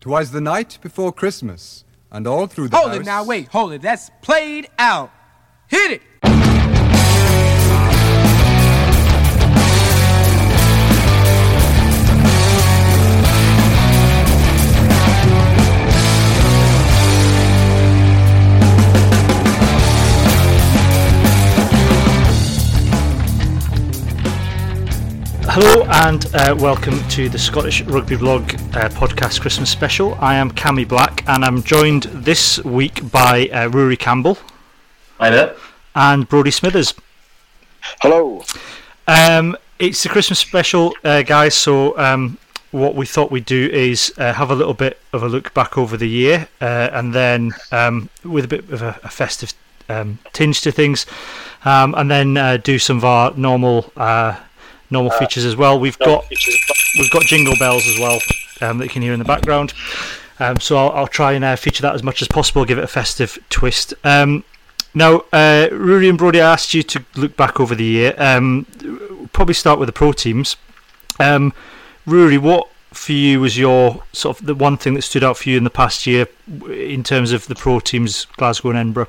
'Twas the night before Christmas, and all through the Hold house... it now, wait, hold it. That's played out. Hit it. Hello and uh, welcome to the Scottish Rugby Blog uh, podcast Christmas special. I am Cammy Black and I'm joined this week by uh, Ruairidh Campbell Hi there. and Brodie Smithers. Hello. Um, it's the Christmas special, uh, guys. So um, what we thought we'd do is uh, have a little bit of a look back over the year, uh, and then um, with a bit of a, a festive um, tinge to things, um, and then uh, do some of our normal uh, normal features as well. We've got we've got jingle bells as well um, that you can hear in the background. Um, so I'll, I'll try and uh, feature that as much as possible, give it a festive twist. Um, now, uh, Ruairidh and Brodie, I asked you to look back over the year. Um, probably start with the pro teams. Um, Ruairidh, what for you was your sort of the one thing that stood out for you in the past year in terms of the pro teams, Glasgow and Edinburgh?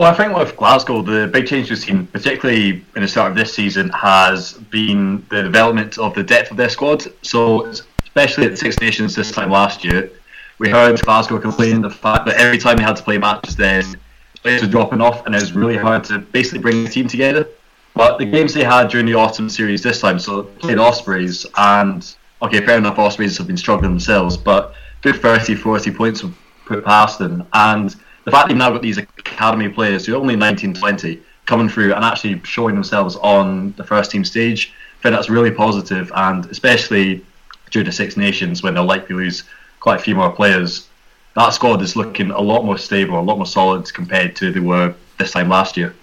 Well, I think with Glasgow, the big change we've seen, particularly in the start of this season, has been the development of the depth of their squad. So, especially at the Six Nations this time last year, we heard Glasgow complaining the fact that every time they had to play matches, then players were dropping off, and it was really hard to basically bring the team together. But the games they had during the autumn series this time, so played Ospreys, and okay, fair enough, Ospreys have been struggling themselves, but good 30, 40 points were put past them, and the fact they've now got these academy players who are only 19, 20 coming through and actually showing themselves on the first team stage, I think that's really positive. positive, and especially during the Six Nations when they'll likely lose quite a few more players, that squad is looking a lot more stable, a lot more solid compared to they were this time last year.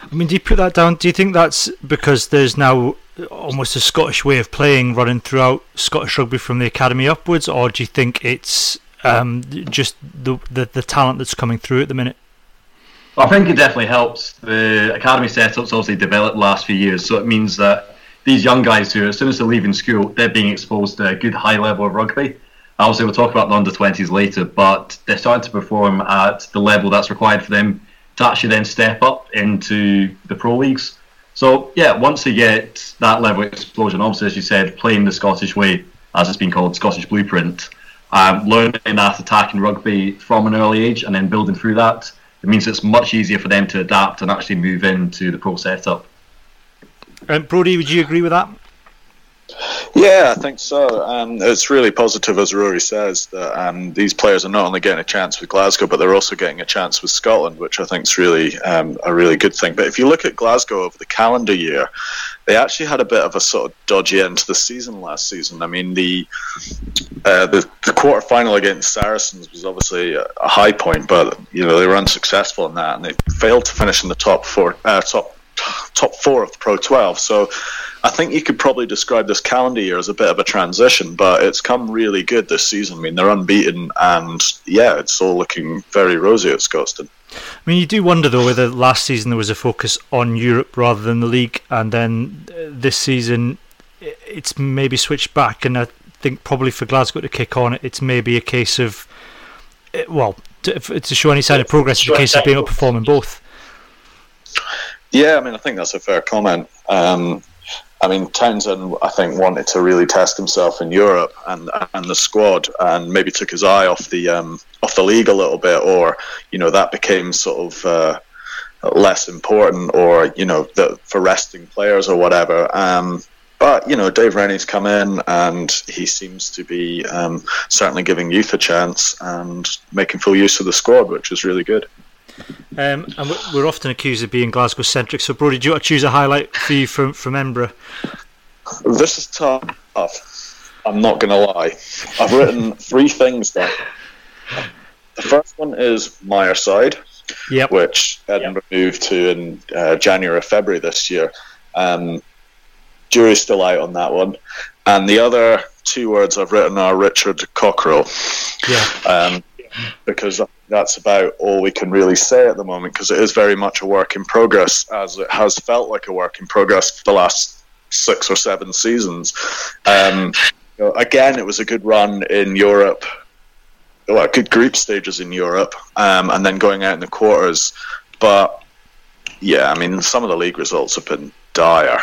I mean, do you put that down? Do you think that's because there's now almost a Scottish way of playing running throughout Scottish rugby from the academy upwards, or do you think it's um, just the, the the talent that's coming through at the minute? I think it definitely helps. The academy setup's obviously developed the last few years, so it means that these young guys who, as soon as they're leaving school, they're being exposed to a good high level of rugby. Obviously, we'll talk about the under 20s later, but they're starting to perform at the level that's required for them to actually then step up into the pro leagues. So, yeah, once they get that level of explosion, obviously, as you said, playing the Scottish way, as it's been called, Scottish blueprint, um, learning that attacking rugby from an early age and then building through that, it means it's much easier for them to adapt and actually move into the pro setup. Um, Brodie, would you agree with that? Yeah, I think so. Um, it's really positive, as Ruairidh says, that um, these players are not only getting a chance with Glasgow, but they're also getting a chance with Scotland, which I think is really um, a really good thing. But if you look at Glasgow over the calendar year, they actually had a bit of a sort of dodgy end to the season last season. I mean, the uh, the, the quarter final against Saracens was obviously a, high point, but you know they were unsuccessful in that, and they failed to finish in the top four, uh, top top four of the Pro 12. So I think you could probably describe this calendar year as a bit of a transition, but it's come really good this season. I mean, they're unbeaten, and yeah, it's all looking very rosy at Scotstoun. I mean, you do wonder though whether last season there was a focus on Europe rather than the league, and then uh, this season it's maybe switched back. And I think probably for Glasgow to kick on, it's maybe a case of, eh, well, to, to show any sign of progress, it's a case of being able to perform in both. Yeah, I mean, I think that's a fair comment. Um, I mean, Townsend, I think, wanted to really test himself in Europe and and the squad, and maybe took his eye off the um, off the league a little bit, or you know that became sort of uh, less important, or you know the, for resting players or whatever. Um, but you know, Dave Rennie's come in, and he seems to be um, certainly giving youth a chance and making full use of the squad, which is really good. Um, and we- we're often accused of being Glasgow centric. So, Brodie, do you want to choose a highlight for you from from Edinburgh? This is tough. I'm not going to lie. I've written three things there. The first one is Myreside, Yep. which Edinburgh moved to in uh, January or February this year. Um, jury's still out on that one. And the other two words I've written are Richard Cockerell. Yeah. Um, because that's about all we can really say at the moment because it is very much a work in progress as it has felt like a work in progress for the last six or seven seasons um, know, again, it was a good run in Europe. Well, good group stages in Europe, um, and then going out in the quarters. But yeah, I mean, some of the league results have been dire.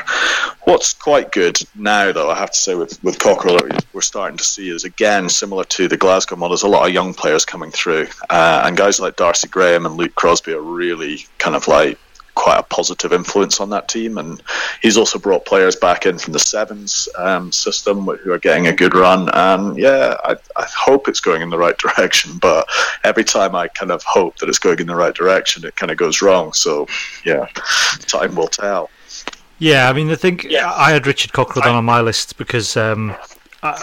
What's quite good now, though, I have to say, with with Cockerell, we're starting to see is again similar to the Glasgow model. There's a lot of young players coming through, uh, and guys like Darcy Graham and Luke Crosbie are really kind of like quite a positive influence on that team. And he's also brought players back in from the sevens um, system who are getting a good run. And yeah, I, I, hope it's going in the right direction. But every time I kind of hope that it's going in the right direction, it kind of goes wrong. So yeah, time will tell. Yeah, I mean, I think yeah. I had Richard Cockerell on my list because um, I,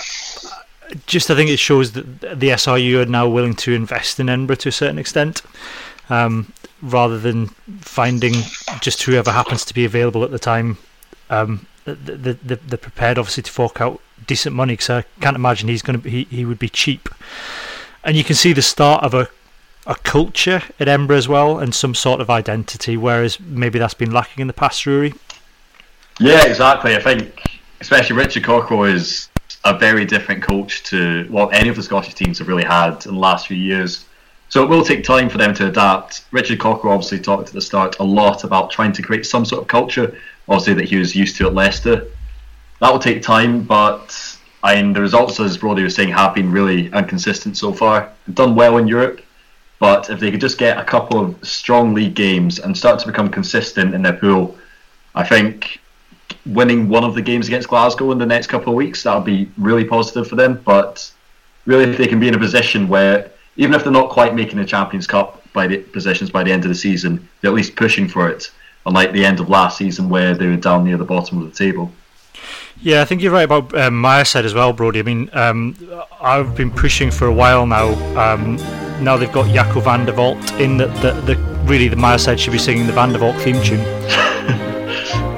just I think it shows that the SRU are now willing to invest in Edinburgh to a certain extent. Um, rather than finding just whoever happens to be available at the time. Um, the, the, they're prepared, obviously, to fork out decent money because I can't imagine he's going to he, he would be cheap. And you can see the start of a a culture at Edinburgh as well and some sort of identity, whereas maybe that's been lacking in the past, Ruairidh. Yeah, exactly. I think, especially Richard Cockerell is a very different coach to what any of the Scottish teams have really had in the last few years. So it will take time for them to adapt. Richard Cockerell obviously talked at the start a lot about trying to create some sort of culture, obviously that he was used to at Leicester. That will take time, but I mean, the results, as Brodie was saying, have been really inconsistent so far. They've done well in Europe, but if they could just get a couple of strong league games and start to become consistent in their pool, I think winning one of the games against Glasgow in the next couple of weeks, that'll be really positive for them. But really, if they can be in a position where even if they're not quite making the Champions Cup by the positions by the end of the season, they're at least pushing for it. Unlike the end of last season where they were down near the bottom of the table. Yeah, I think you're right about um, Myreside as well, Brodie. I mean, um, I've been pushing for a while now. Um, now they've got Jaco van der Walt in that the, the, really the Myreside should be singing the Van der Walt theme tune.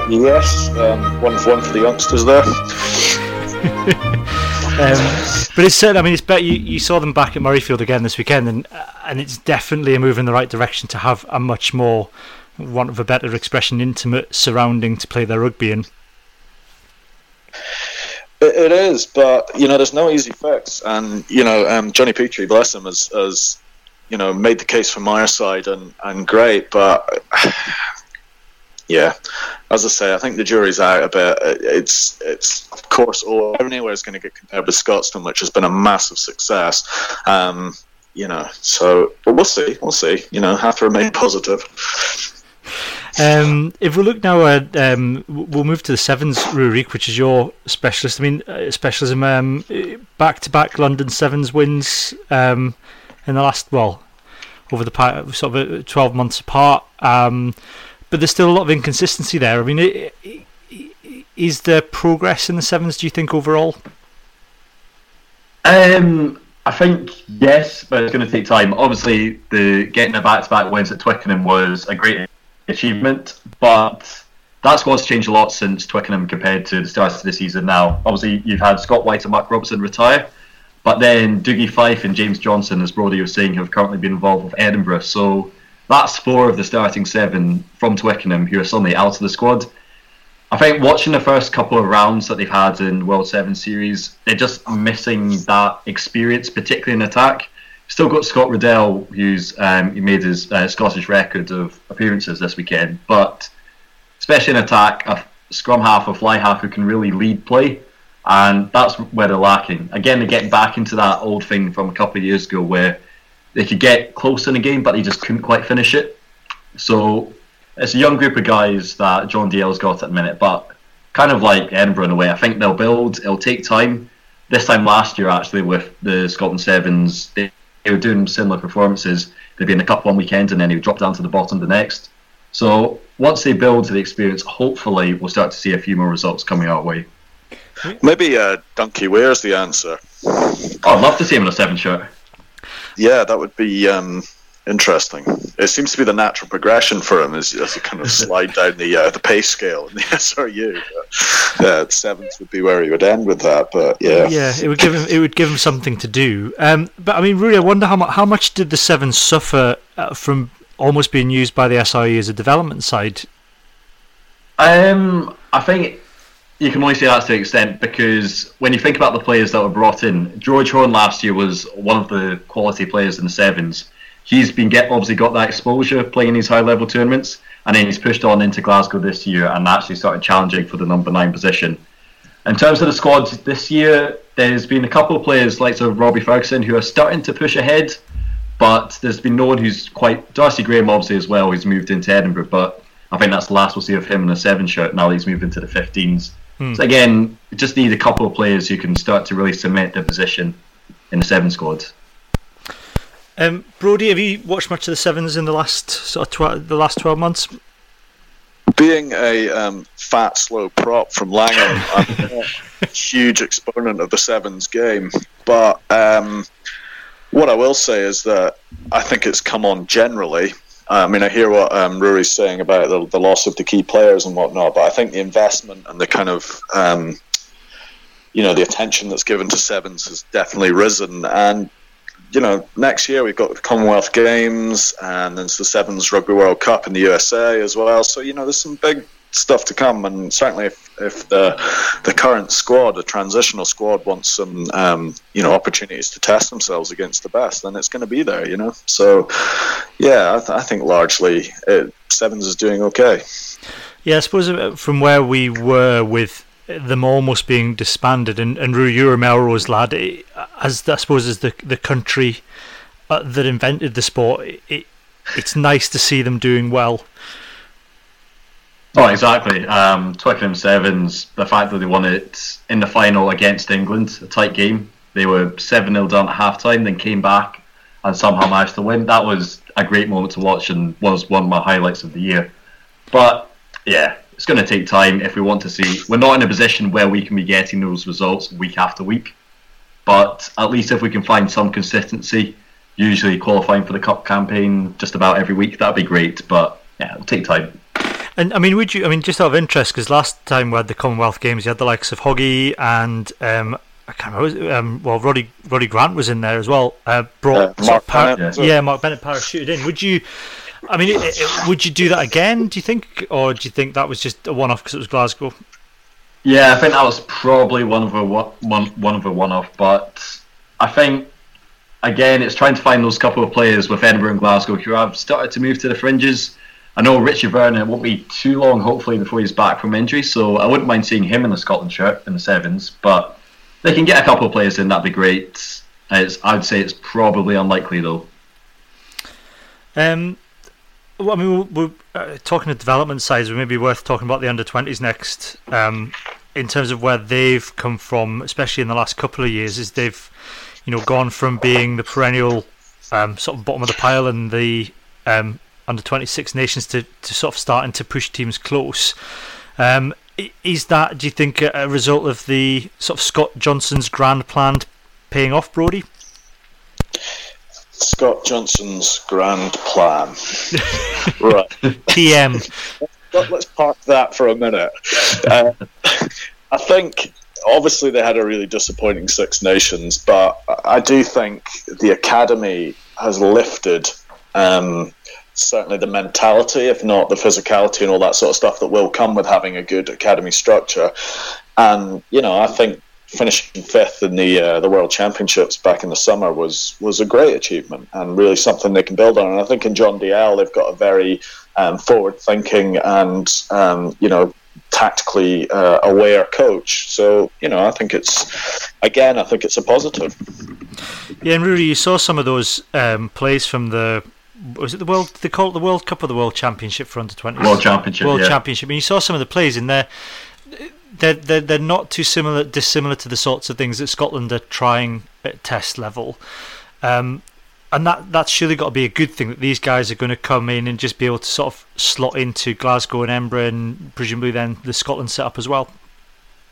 yes, um, one for one for the youngsters there. Um, but it's certain. I mean, it's better. You, you saw them back at Murrayfield again this weekend, and and it's definitely a move in the right direction to have a much more, want of a better expression, intimate surrounding to play their rugby in. It is, but you know, there's no easy fix, and you know, um, Johnny Petrie, bless him, has, has you know made the case for Myreside, and and great, but yeah, as I say, I think the jury's out a bit. It's it's of course all anywhere is going to get compared with Scotstoun, which has been a massive success. Um, you know, so but we'll see, we'll see. You know, have to remain positive. Um, if we look now at, um, we'll move to the sevens, Ruairidh, which is your specialist. I mean, uh, specialism. Um, back-to-back London sevens wins um, in the last, well, over the sort of uh, twelve months apart. Um, but there's still a lot of inconsistency there. I mean, is there progress in the sevens? Do you think overall? Um, I think yes, but it's going to take time. Obviously, the getting a back-to-back wins at Twickenham was a great achievement, but that squad's changed a lot since Twickenham compared to the start of the season. Now, obviously, you've had Scott Wight and Mark Robertson retire, but then Dougie Fife and James Johnstone, as Brodie was saying, have currently been involved with Edinburgh. So that's four of the starting seven from Twickenham who are suddenly out of the squad. I think watching the first couple of rounds that they've had in World Seven Series, they're just missing that experience, particularly in attack. Still got Scott Riddell, who's um, he made his uh, Scottish record of appearances this weekend, but especially in attack, a scrum half, a fly half who can really lead play, and that's where they're lacking. Again, they're getting back into that old thing from a couple of years ago where they could get close in a game, but they just couldn't quite finish it. So it's a young group of guys that John Dalziel's got at the minute, but kind of like Edinburgh in a way. I think they'll build. It'll take time. This time last year, actually, with the Scotland Sevens, they, they were doing similar performances. They'd be in the cup one weekend, and then they would drop down to the bottom the next. So once they build to the experience, hopefully we'll start to see a few more results coming our way. Maybe uh, Dunky Weir's the answer. Oh, I'd love to see him in a seven shirt yeah, that would be um, interesting. It seems to be the natural progression for him as, as you kind of slide down the uh, the pay scale in the SRU. But, uh, seventh would be where he would end with that, but yeah, yeah, it would give him it would give him something to do. Um, but I mean, really, I wonder how much how much did the seven suffer uh, from almost being used by the SRU as a development side. Um, I think you can only say that to an extent because when you think about the players that were brought in, George Horn last year was one of the quality players in the sevens. He's been get obviously got that exposure playing these high level tournaments, and then he's pushed on into Glasgow this year and actually started challenging for the number nine position. In terms of the squad this year, there's been a couple of players like sort of Robbie Ferguson who are starting to push ahead, but there's been no one who's quite Darcy Graham obviously as well, He's moved into Edinburgh, but I think that's the last we'll see of him in a seven shirt now he's moved into the 15s. Hmm. So again, just need a couple of players who can start to really cement their position in the seven squad. Um, Brodie, have you watched much of the sevens in the last sort of tw- the last twelve months? Being a um, fat, slow prop from Langholm, I'm a huge exponent of the sevens game. But um, what I will say is that I think it's come on generally I mean, I hear what um, Ruairidh's saying about the, the, loss of the key players and whatnot, but I think the investment and the kind of, um, you know, the attention that's given to sevens has definitely risen. And, you know, next year we've got the Commonwealth Games and there's the Sevens Rugby World Cup in the USA as well. So, you know, there's some big stuff to come, and certainly if the the current squad, the transitional squad, wants some um, you know opportunities to test themselves against the best, then it's going to be there. You know, so yeah, I, th- I think largely it, Sevens is doing okay. Yeah, I suppose uh, from where we were with them almost being disbanded, and and a Melrose lad, as I suppose as the the country uh, that invented the sport, it, it's nice to see them doing well. Oh, exactly. Um, Twickenham Sevens, the fact that they won it in the final against England, a tight game. They were 7 0 down at half time, then came back and somehow managed to win. That was a great moment to watch and was one of my highlights of the year. But yeah, it's going to take time if we want to see. We're not in a position where we can be getting those results week after week. But at least if we can find some consistency, usually qualifying for the cup campaign just about every week, that'd be great. But yeah, it'll take time. And I mean, would you? I mean, just out of interest, because last time we had the Commonwealth Games, you had the likes of Hoggy and um, I can't remember. Um, well, Roddy Roddy Grant was in there as well. Uh, brought uh, Mark par- Bennett, yeah. yeah, Mark Bennett parachuted in. Would you? I mean, it, it, would you do that again? Do you think, or do you think that was just a one-off because it was Glasgow? Yeah, I think that was probably one of a one one of a one-off. But I think again, it's trying to find those couple of players with Edinburgh and Glasgow who have started to move to the fringes I know Richie Vernon won't be too long, hopefully, before he's back from injury, so I wouldn't mind seeing him in the Scotland shirt in the sevens. But they can get a couple of players in, that'd be great. It's, I'd say it's probably unlikely though. Um, well, I mean, we're, uh, talking of development sides. We may be worth talking about the under twenties next. Um, in terms of where they've come from, especially in the last couple of years, is they've, you know, gone from being the perennial um, sort of bottom of the pile and the um, under 26 nations to, to sort of starting to push teams close. Um, is that, do you think, a result of the sort of Scott Johnson's grand plan paying off, Brodie? Scott Johnson's grand plan. right. PM. Let's park that for a minute. Uh, I think obviously they had a really disappointing Six Nations, but I do think the academy has lifted um, certainly the mentality, if not the physicality and all that sort of stuff that will come with having a good academy structure. And you know, I think finishing fifth in the uh, the World Championships back in the summer was was a great achievement and really something they can build on. And I think in John Dalziel they've got a very um, forward thinking and um, you know tactically uh, aware coach. So you know, I think it's again, I think it's a positive. Yeah, and really, you saw some of those um, plays from the was it the world? They call it the World Cup or the World Championship for under twenty. World Championship. World yeah. Championship. And you saw some of the plays in there. They're, they're they're not too similar dissimilar to the sorts of things that Scotland are trying at test level. Um, and that that's surely got to be a good thing that these guys are going to come in and just be able to sort of slot into Glasgow and Edinburgh and presumably then the Scotland setup as well.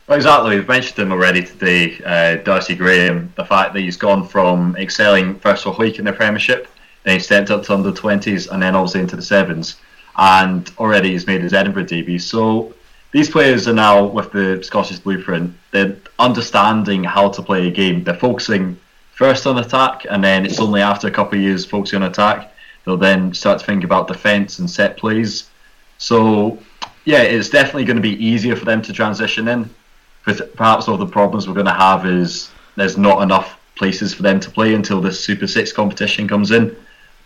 Well, exactly. We've mentioned him already today, uh, Darcy Graham. The fact that he's gone from excelling first of all week in the Premiership then he stepped up to under 20s and then obviously into the sevens. And already he's made his Edinburgh debut. So these players are now with the Scottish blueprint. They're understanding how to play a game. They're focusing first on attack, and then it's only after a couple of years focusing on attack they'll then start to think about defence and set plays. So yeah, it's definitely going to be easier for them to transition in. But perhaps all the problems we're going to have is there's not enough places for them to play until the Super Six competition comes in,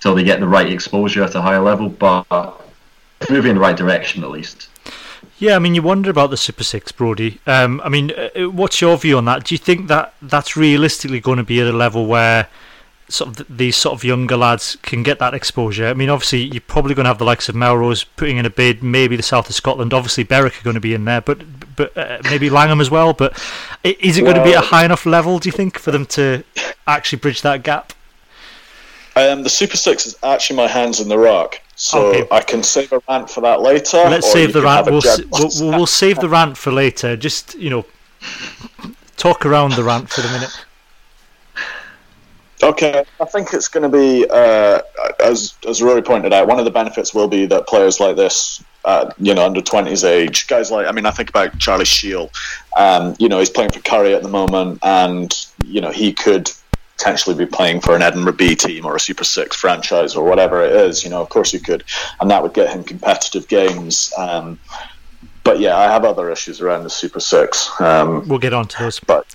until they get the right exposure at a higher level. But moving in the right direction at least. Yeah, I mean, you wonder about the Super Six, Brodie. Um, I mean, uh, uh, what's your view on that? Do you think that that's realistically going to be at a level where sort of these sort of younger lads can get that exposure? I mean, obviously, you're probably going to have the likes of Melrose putting in a bid, maybe the south of Scotland. Obviously, Berwick are going to be in there, but but uh, maybe Langholm as well. But is it well, going to be a high enough level? Do you think for them to actually bridge that gap? Um, the Super Six is actually my hands in the rock. So okay. I can save a rant for that later. Let's save the rant. We'll, we'll, we'll, save the rant for later. Just you know, talk around the rant for the minute. Okay, I think it's going to be uh, as as Rory pointed out. One of the benefits will be that players like this, uh, you know, under twenties age, guys like I mean, I think about Charlie Shiel. Um, you know, he's playing for Currie at the moment, and you know he could potentially be playing for an Edinburgh B team or a Super Six franchise or whatever it is. You know, of course you could, and that would get him competitive games. Um, but yeah, I have other issues around the Super Six. Um, we'll get on to those. But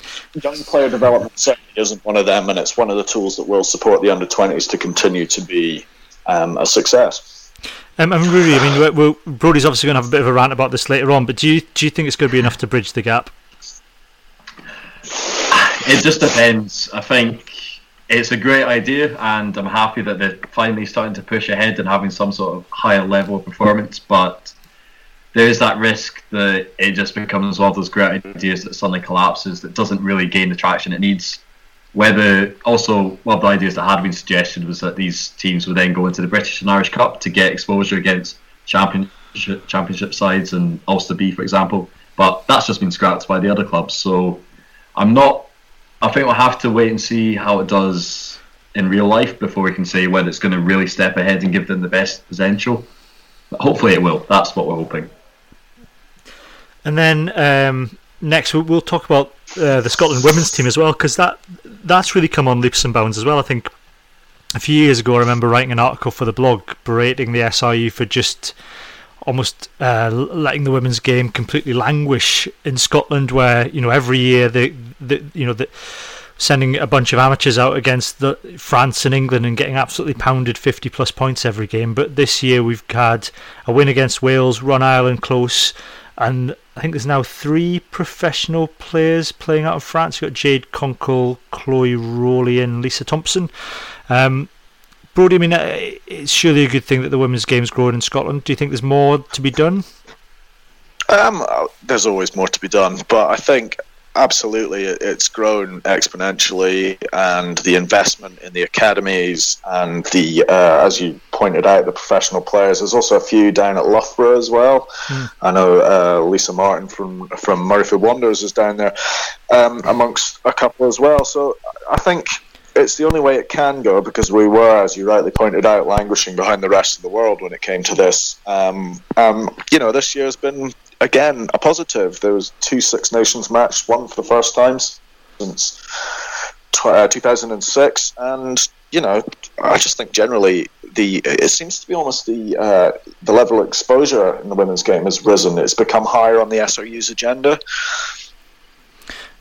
young player development certainly isn't one of them, and it's one of the tools that will support the under twenties to continue to be um, a success. Um, I mean, really, I mean, we're, we're, Brodie's obviously going to have a bit of a rant about this later on. But do you do you think it's going to be enough to bridge the gap? It just depends. I think it's a great idea, and I'm happy that they're finally starting to push ahead and having some sort of higher level of performance. But there is that risk that it just becomes one of those great ideas that suddenly collapses, that doesn't really gain the traction it needs. Whether also one of the ideas that had been suggested was that these teams would then go into the British and Irish Cup to get exposure against championship championship sides and Ulster B, for example. But that's just been scrapped by the other clubs. So I'm not I think we'll have to wait and see how it does in real life before we can say whether it's going to really step ahead and give them the best potential. But hopefully, it will. That's what we're hoping. And then um, next, we'll talk about uh, the Scotland women's team as well, because that that's really come on leaps and bounds as well. I think a few years ago, I remember writing an article for the blog berating the SRU for just almost uh, letting the women's game completely languish in Scotland, where you know every year the, the you know the sending a bunch of amateurs out against the France and England and getting absolutely pounded 50 plus points every game. But this year we've had a win against Wales, run Ireland close, and I think there's now three professional players playing out of France. You've got Jade Konkel, Chloe Rollie, and Lisa Thomson. Um, Brodie, I mean, uh, it's surely a good thing that the women's game's growing in Scotland. Do you think there's more to be done? Um, uh, there's always more to be done, but I think absolutely it's grown exponentially, and the investment in the academies and the, uh, as you pointed out, the professional players. There's also a few down at Loughborough as well. Mm. I know uh, Lisa Martin from from Murrayfield Wanderers is down there, um, amongst a couple as well. So I think it's the only way it can go because we were, as you rightly pointed out, languishing behind the rest of the world when it came to this. Um, um, you know, this year has been again a positive. There was two Six Nations matches, one for the first time since uh, 2006, and you know, I just think generally the it seems to be almost the uh, the level of exposure in the women's game has risen. It's become higher on the SRU's agenda.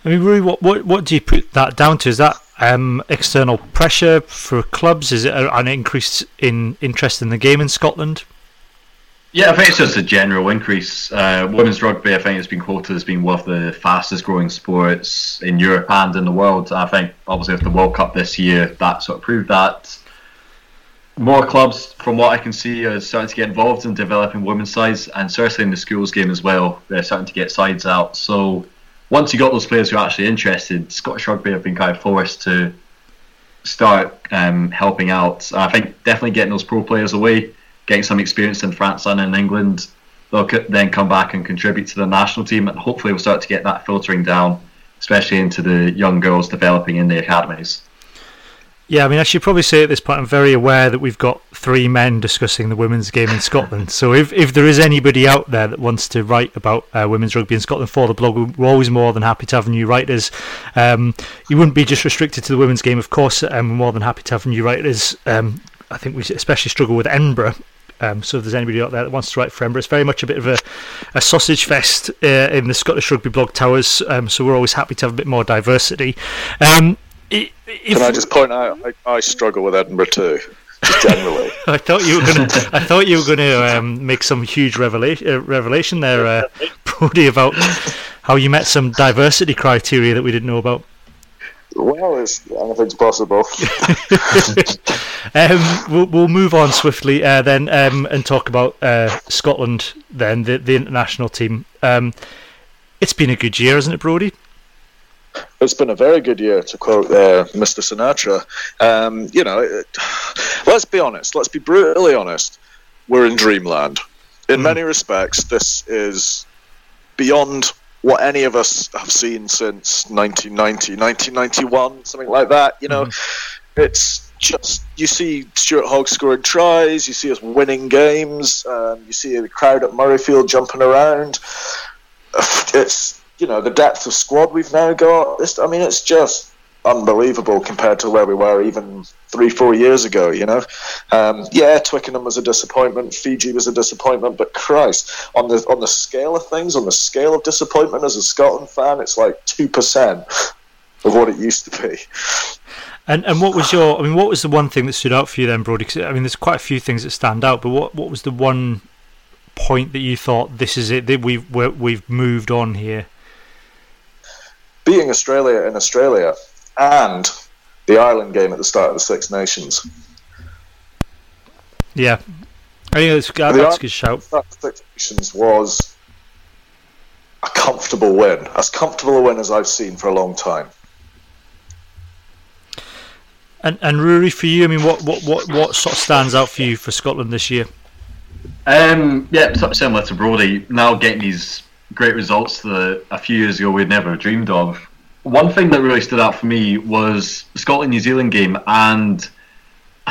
I mean, really, what, what what do you put that down to? Is that um, external pressure for clubs? Is it an increase in interest in the game in Scotland? Yeah, I think it's just a general increase. Uh, women's rugby, I think, has been quoted as being one of the fastest growing sports in Europe and in the world. I think, obviously, with the World Cup this year, that sort of proved that. More clubs, from what I can see, are starting to get involved in developing women's sides, and certainly in the schools game as well. They're starting to get sides out. So once you got those players who are actually interested, Scottish Rugby have been kind of forced to start um, helping out. I think definitely getting those pro players away, getting some experience in France and in England, they'll then come back and contribute to the national team, and hopefully we'll start to get that filtering down, especially into the young girls developing in the academies. Yeah, I mean, I should probably say at this point, I'm very aware that we've got three men discussing the women's game in Scotland. So if, if there is anybody out there that wants to write about uh, women's rugby in Scotland for the blog, we're always more than happy to have new writers. Um, you wouldn't be just restricted to the women's game, of course. Um, we're more than happy to have new writers. Um, I think we especially struggle with Edinburgh Um, so if there's anybody out there that wants to write for Ember, it's very much a bit of a, a sausage fest uh, in the Scottish Rugby blog towers. Um, so we're always happy to have a bit more diversity. Um, if, Can I just point out, I, I struggle with Edinburgh too. Generally, I thought you were going to. I thought you were going to um, make some huge revelation, uh, revelation there, uh, Brodie, about how you met some diversity criteria that we didn't know about. Well, it's, anything's possible. um, we'll, we'll move on swiftly uh, then um, and talk about uh, Scotland then, the, the international team. Um, it's been a good year, hasn't it, Brodie? It's been a very good year, to quote uh, Mr. Sinatra. Um, you know, it, let's be honest, let's be brutally honest. We're in dreamland. In mm. many respects, this is beyond what any of us have seen since 1990, 1991, something like that. You know, mm-hmm. it's just you see Stuart Hogg scoring tries, you see us winning games, um, you see the crowd at Murrayfield jumping around. It's you know the depth of squad we've now got. It's, I mean, it's just unbelievable compared to where we were even three, four years ago. You know, um, yeah, Twickenham was a disappointment, Fiji was a disappointment, but Christ, on the on the scale of things, on the scale of disappointment as a Scotland fan, it's like two percent of what it used to be. And and what was your? I mean, what was the one thing that stood out for you then, Brodie? Cause, I mean, there's quite a few things that stand out, but what what was the one point that you thought this is it? That we've we've moved on here. Being Australia in Australia, and the Ireland game at the start of the Six Nations. Yeah, I think that's, that's a good shout. Six Nations was a comfortable win, as comfortable a win as I've seen for a long time. And and Ruairidh, for you, I mean, what, what, what, what sort of stands out for you for Scotland this year? Um, yeah, sort of similar to Brodie. Now getting these great results that a few years ago we'd never dreamed of one thing that really stood out for me was Scotland New Zealand game, and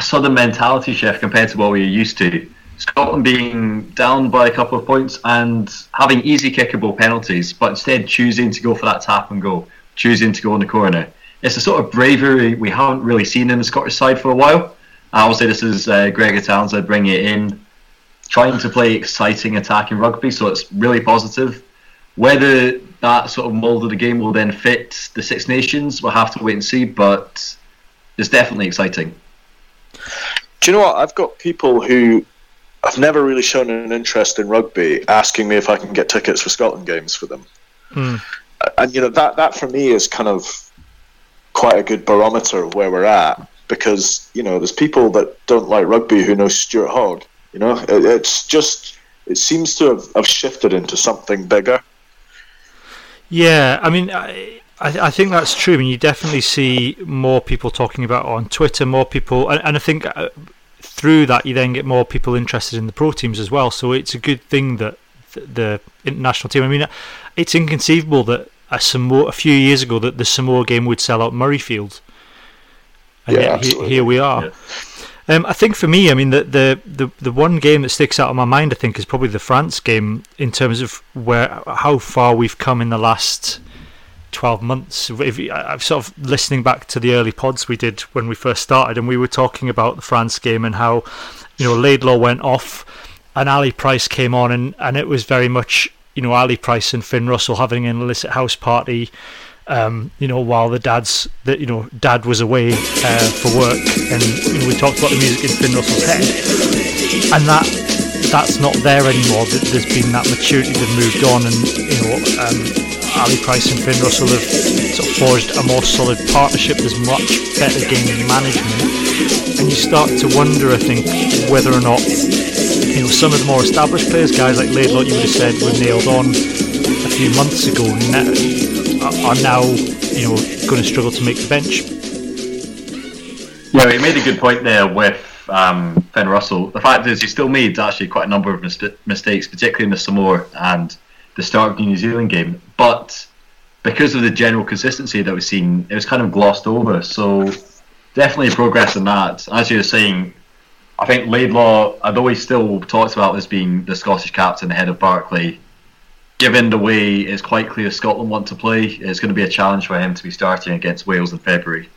saw the mentality shift compared to what we were used to. Scotland being down by a couple of points and having easy kickable penalties, but instead choosing to go for that tap and go, choosing to go in the corner. It's a sort of bravery we haven't really seen in the Scottish side for a while. I will say this is uh, Gregor Townsend bringing it in, trying to play exciting attacking rugby, so it's really positive. Whether that sort of mould of the game will then fit the Six Nations. We'll have to wait and see, but it's definitely exciting. Do you know what? I've got people who have never really shown an interest in rugby asking me if I can get tickets for Scotland games for them. Mm. And you know that that for me is kind of quite a good barometer of where we're at because you know there's people that don't like rugby who know Stuart Hogg. You know, it, it's just it seems to have, have shifted into something bigger. Yeah, I mean, I, I think that's true. I mean, you definitely see more people talking about it on Twitter, more people, and, and I think uh, through that you then get more people interested in the pro teams as well. So it's a good thing that the international team. I mean, it's inconceivable that a Samoa a few years ago that the Samoa game would sell out Murrayfield, and yeah, yet here, here we are. Yeah. Um, I think for me, I mean, the, the, the, the one game that sticks out in my mind, I think, is probably the France game in terms of where how far we've come in the last 12 months. If, I'm sort of listening back to the early pods we did when we first started, and we were talking about the France game and how, you know, Laidlaw went off and Ali Price came on, and, and it was very much, you know, Ali Price and Finn Russell having an illicit house party um, you know, while the dad's that you know dad was away uh, for work, and you know, we talked about the music in Finn Russell's head, and that that's not there anymore. That There's been that maturity, they've moved on, and you know, um, Ali Price and Finn Russell have sort of forged a more solid partnership. There's much better game management, and you start to wonder, I think, whether or not you know some of the more established players, guys like Laidlaw, you would have said were nailed on few months ago. Now, are now you know going to struggle to make the bench. Yeah, he made a good point there with um, Finn Russell. The fact is, he still made actually quite a number of mis- mistakes, particularly in the Samoa and the start of the New Zealand game. But because of the general consistency that we've seen, it was kind of glossed over. So definitely progress in that. As you were saying, I think Laidlaw, although he still talks about as being the Scottish captain ahead of Barclay, given the way it's quite clear Scotland want to play, it's going to be a challenge for him to be starting against Wales in February.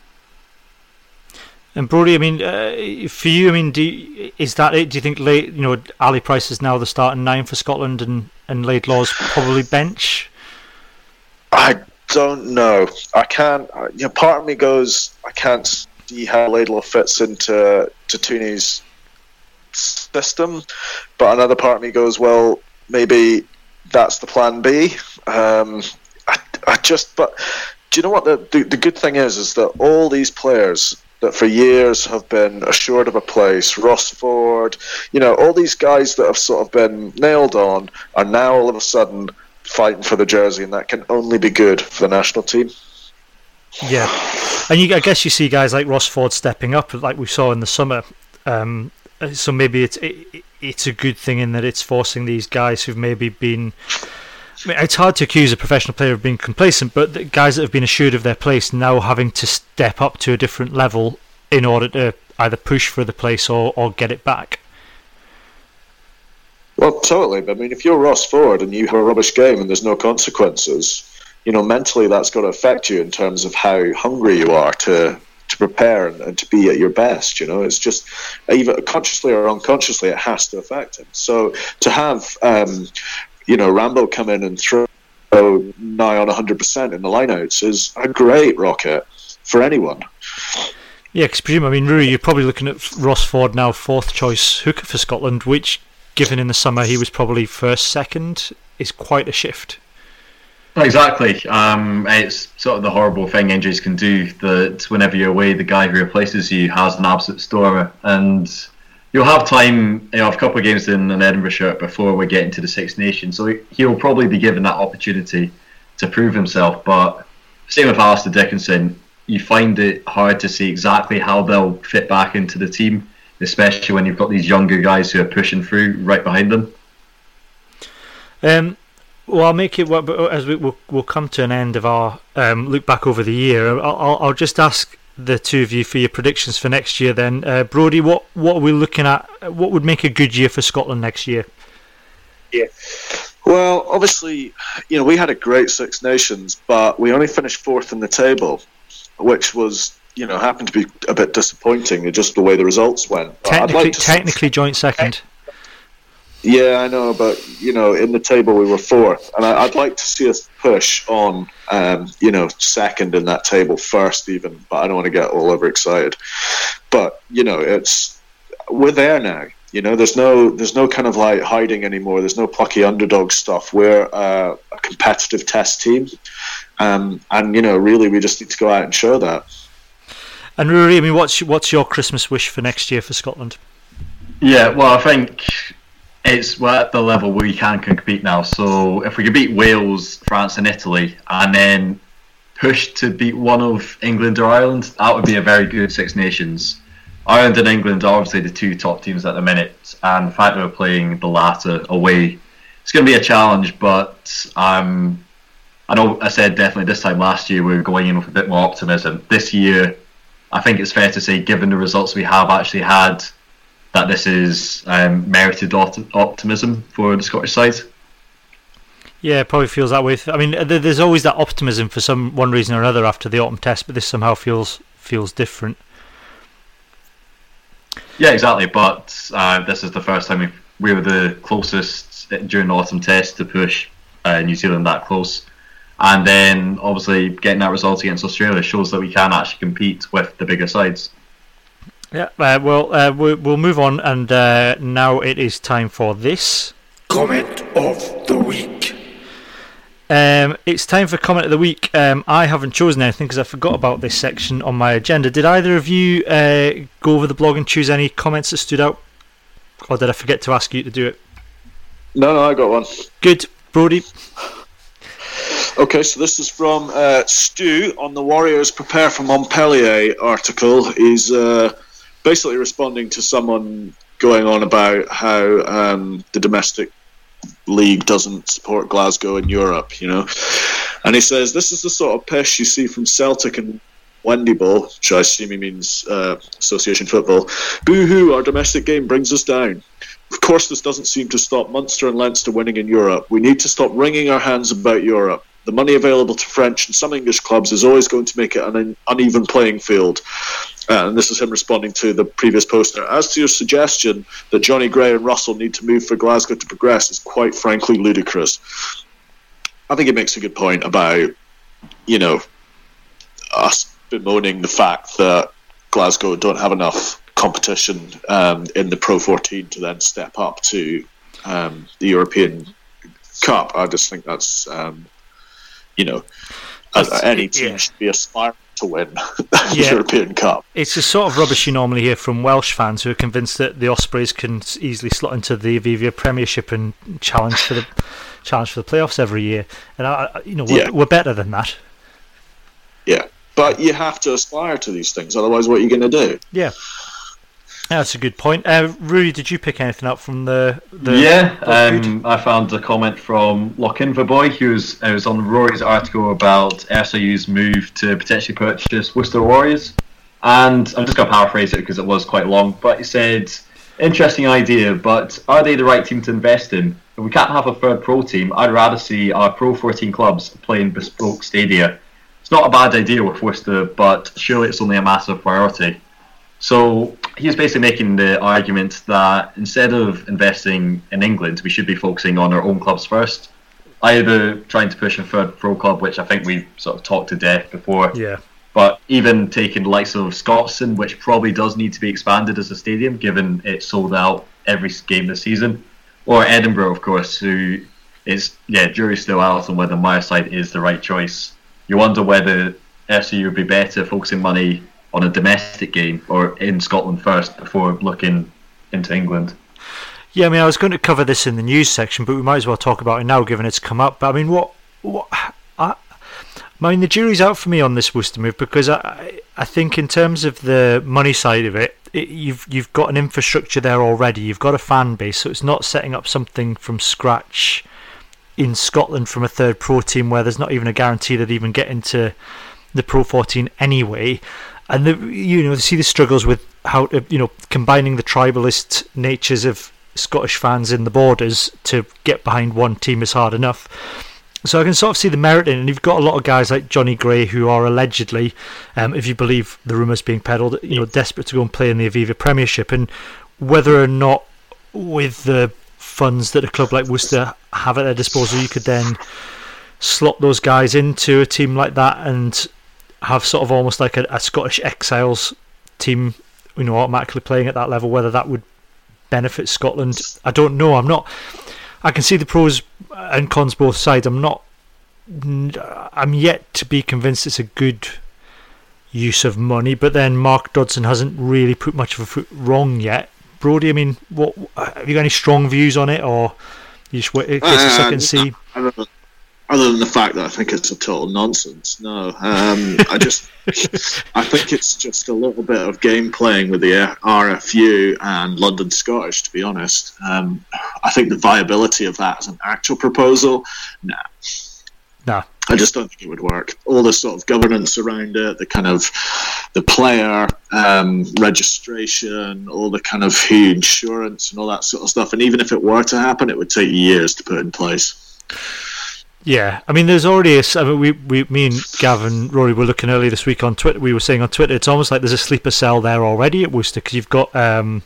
And Brodie, I mean, uh, for you, I mean, do you, is that it? Do you think late, you know, Ali Price is now the starting nine for Scotland, and and Laidlaw's probably bench? I don't know. I can't. You know, part of me goes, I can't see how Laidlaw fits into to Tooney's system, but another part of me goes, well, maybe that's the plan B. Um, I, I just, but do you know what the, the the good thing is? Is that all these players that for years have been assured of a place, Ross Ford, you know, all these guys that have sort of been nailed on are now all of a sudden fighting for the jersey, and that can only be good for the national team. Yeah, and you, I guess you see guys like Ross Ford stepping up, like we saw in the summer. Um, so maybe it's it, it's a good thing in that it's forcing these guys who've maybe been. I mean, it's hard to accuse a professional player of being complacent, but guys that have been assured of their place now having to step up to a different level in order to either push for the place or, or get it back. Well, totally. I mean, if you're Ross Ford and you have a rubbish game and there's no consequences, you know, mentally that's got to affect you in terms of how hungry you are to to prepare and, and, to be at your best. You know, it's just either consciously or unconsciously, it has to affect him. So to have, um, you know, Rambo come in and throw nigh on 100% in the lineouts is a great rocket for anyone. Yeah, because presume, I mean, Rui, you're probably looking at Ross Ford now, fourth choice hooker for Scotland, which, given in the summer he was probably first, second, is quite a shift. Exactly. Um, it's sort of the horrible thing injuries can do. That whenever you're away, the guy who replaces you has an absolute stormer, and you'll have time. You know, a couple of games in an Edinburgh shirt before we get into the Six Nations, so he'll probably be given that opportunity to prove himself. But same with Alistair Dickinson, you find it hard to see exactly how they'll fit back into the team, especially when you've got these younger guys who are pushing through right behind them. Um, well, I'll make it as we will we'll come to an end of our um, look back over the year. I'll, I'll, just ask the two of you for your predictions for next year. Then, uh, Brodie, what what are we looking at? What would make a good year for Scotland next year? Yeah. Well, obviously, you know, we had a great Six Nations, but we only finished fourth in the table, which was, you know, happened to be a bit disappointing, just the way the results went. Technically, like technically joint second. Yeah, I know, but you know, in the table we were fourth, and I, would like to see us push on, um, you know, second in that table first, even. But I don't want to get all overexcited. But you know, it's we're there now. You know, there's no there's no kind of like hiding anymore. There's no plucky underdog stuff. We're uh, a competitive test team, um, and you know, really, we just need to go out and show that. And Ruairidh, I mean, what's what's your Christmas wish for next year for Scotland? Yeah, well, I think it's we're at the level where we can compete now. So if we could beat Wales, France, and Italy, and then push to beat one of England or Ireland, that would be a very good Six Nations. Ireland and England are obviously the two top teams at the minute, and the fact that we're playing the latter away, it's going to be a challenge. But um, I know I said definitely this time last year we were going in with a bit more optimism. This year, I think it's fair to say, given the results we have actually had that this is um, merited optimism for the Scottish side. Yeah, it probably feels that way. I mean, there's always that optimism for some one reason or another after the autumn test, but this somehow feels feels different. Yeah, exactly. But uh, this is the first time we we were the closest during the autumn test to push uh, New Zealand that close, and then obviously getting that result against Australia shows that we can actually compete with the bigger sides. Yeah, uh, well, uh, we'll move on, and uh, now it is time for this comment of the week. Um, it's time for comment of the week. Um, I haven't chosen anything because I forgot about this section on my agenda. Did either of you uh, go over the blog and choose any comments that stood out, or did I forget to ask you to do it? No, no, I got one. Good, Brodie. Okay, so this is from uh, Stu on the Warriors Prepare for Montpellier article. He's uh, basically responding to someone going on about how um, the domestic league doesn't support Glasgow in Europe, you know. And he says this is the sort of pish you see from Celtic and Wendyball, which I assume he means uh, association football. Boo hoo, our domestic game brings us down. Of course, this doesn't seem to stop Munster and Leinster winning in Europe. We need to stop wringing our hands about Europe. The money available to French and some English clubs is always going to make it an uneven playing field. Uh, and this is him responding to the previous poster. As to your suggestion that Jonny Gray and Russell need to move for Glasgow to progress is quite frankly ludicrous. I think it makes a good point about, you know, us bemoaning the fact that Glasgow don't have enough competition um, in the Pro 14 to then step up to um, the European Cup. I just think that's, um, you know, That's- any team yeah. should be aspiring to win the Yeah. European Cup. It's the sort of rubbish you normally hear from Welsh fans who are convinced that the Ospreys can easily slot into the Aviva Premiership and challenge for the challenge for the playoffs every year. And I, you know, we're, Yeah. we're better than that. Yeah, but you have to aspire to these things. Otherwise, what are you going to do? Yeah. That's a good point. Uh, Rui, did you pick anything up from the? the yeah, um, I found a comment from Lochinverboy, who's uh, was on Rory's article about SRU's move to potentially purchase Worcester Warriors. And I'm just going to paraphrase it because it was quite long. But he said, interesting idea, but are they the right team to invest in? If we can't have a third pro team, I'd rather see our Pro 14 clubs playing bespoke stadia. It's not a bad idea with Worcester, but surely it's only a massive priority. So he's basically making the argument that instead of investing in England, we should be focusing on our own clubs first. Either trying to push a third pro club, which I think we've sort of talked to death before, yeah. but even taking the likes of Scotstoun, which probably does need to be expanded as a stadium, given it's sold out every game this season, or Edinburgh, of course, who is yeah, jury's still out on whether Myreside is the right choice. You wonder whether SRU would be better focusing money on a domestic game or in Scotland first before looking into England. Yeah, I mean, I was going to cover this in the news section, but we might as well talk about it now, given it's come up. But I mean, what, what, I, I mean, the jury's out for me on this Worcester move because I, I think in terms of the money side of it, it, you've you've got an infrastructure there already. You've got a fan base, so it's not setting up something from scratch in Scotland from a third pro team where there's not even a guarantee that even get into the Pro 14 anyway. And the, you know, see the struggles with how to, you know combining the tribalist natures of Scottish fans in the borders to get behind one team is hard enough. So I can sort of see the merit in, and you've got a lot of guys like Jonny Gray who are allegedly, um, if you believe the rumours being peddled, you know, desperate to go and play in the Aviva Premiership, and whether or not with the funds that a club like Worcester have at their disposal, you could then slot those guys into a team like that and have sort of almost like a, a Scottish exiles team, you know, automatically playing at that level. Whether that would benefit Scotland, I don't know. I'm not. I can see the pros and cons both sides. I'm not. I'm yet to be convinced it's a good use of money. But then Mark Dodson hasn't really put much of a foot wrong yet. Brodie, I mean, what have you got any strong views on it, or you just wait, guess a second see? Other than, other than the fact that I think it's a total nonsense. No, um, I just I think it's just a little bit of game playing with the RFU and London Scottish. To be honest, um, I think the viability of that as an actual proposal, nah. Nah. I just don't think it would work. All the sort of governance around it, the kind of the player um, registration, all the kind of who insurance and all that sort of stuff. And even if it were to happen, it would take years to put in place. Yeah, I mean, there's already a. I mean, we, we, me and Gavin, Rory were looking earlier this week on Twitter. We were saying on Twitter, it's almost like there's a sleeper cell there already at Worcester because you've got um,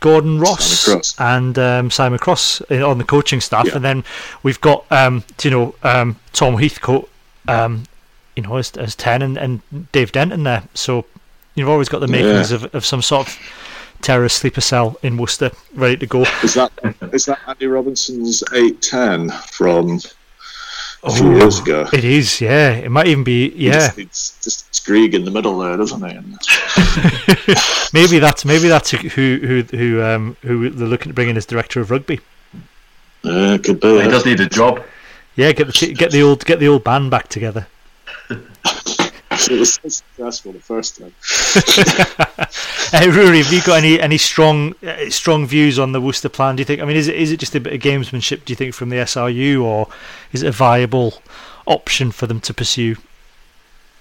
Gordon Ross Simon and um, Simon Cross on the coaching staff, Yeah. and then we've got um, you know um, Tom Heathcote, um, you know, as, as ten, and, and Dave Denton there. So you've always got the makings of, of some sort of terrorist sleeper cell in Worcester ready to go. Is that is that Andy Robinson's eight ten from a few years ago? It is, yeah. It might even be, He yeah. just needs just Grieg in the middle there, doesn't it? Maybe that's maybe that's who who who um who they're looking to bring in as director of rugby. uh, could be. He yeah. does need a job. Yeah, get the get the old get the old band back together. It was so successful the first time. Hey, Ruairidh, have you got any any strong uh, strong views on the Worcester plan? Do you think? I mean, is it is it just a bit of gamesmanship? Do you think from the SRU, or is it a viable option for them to pursue?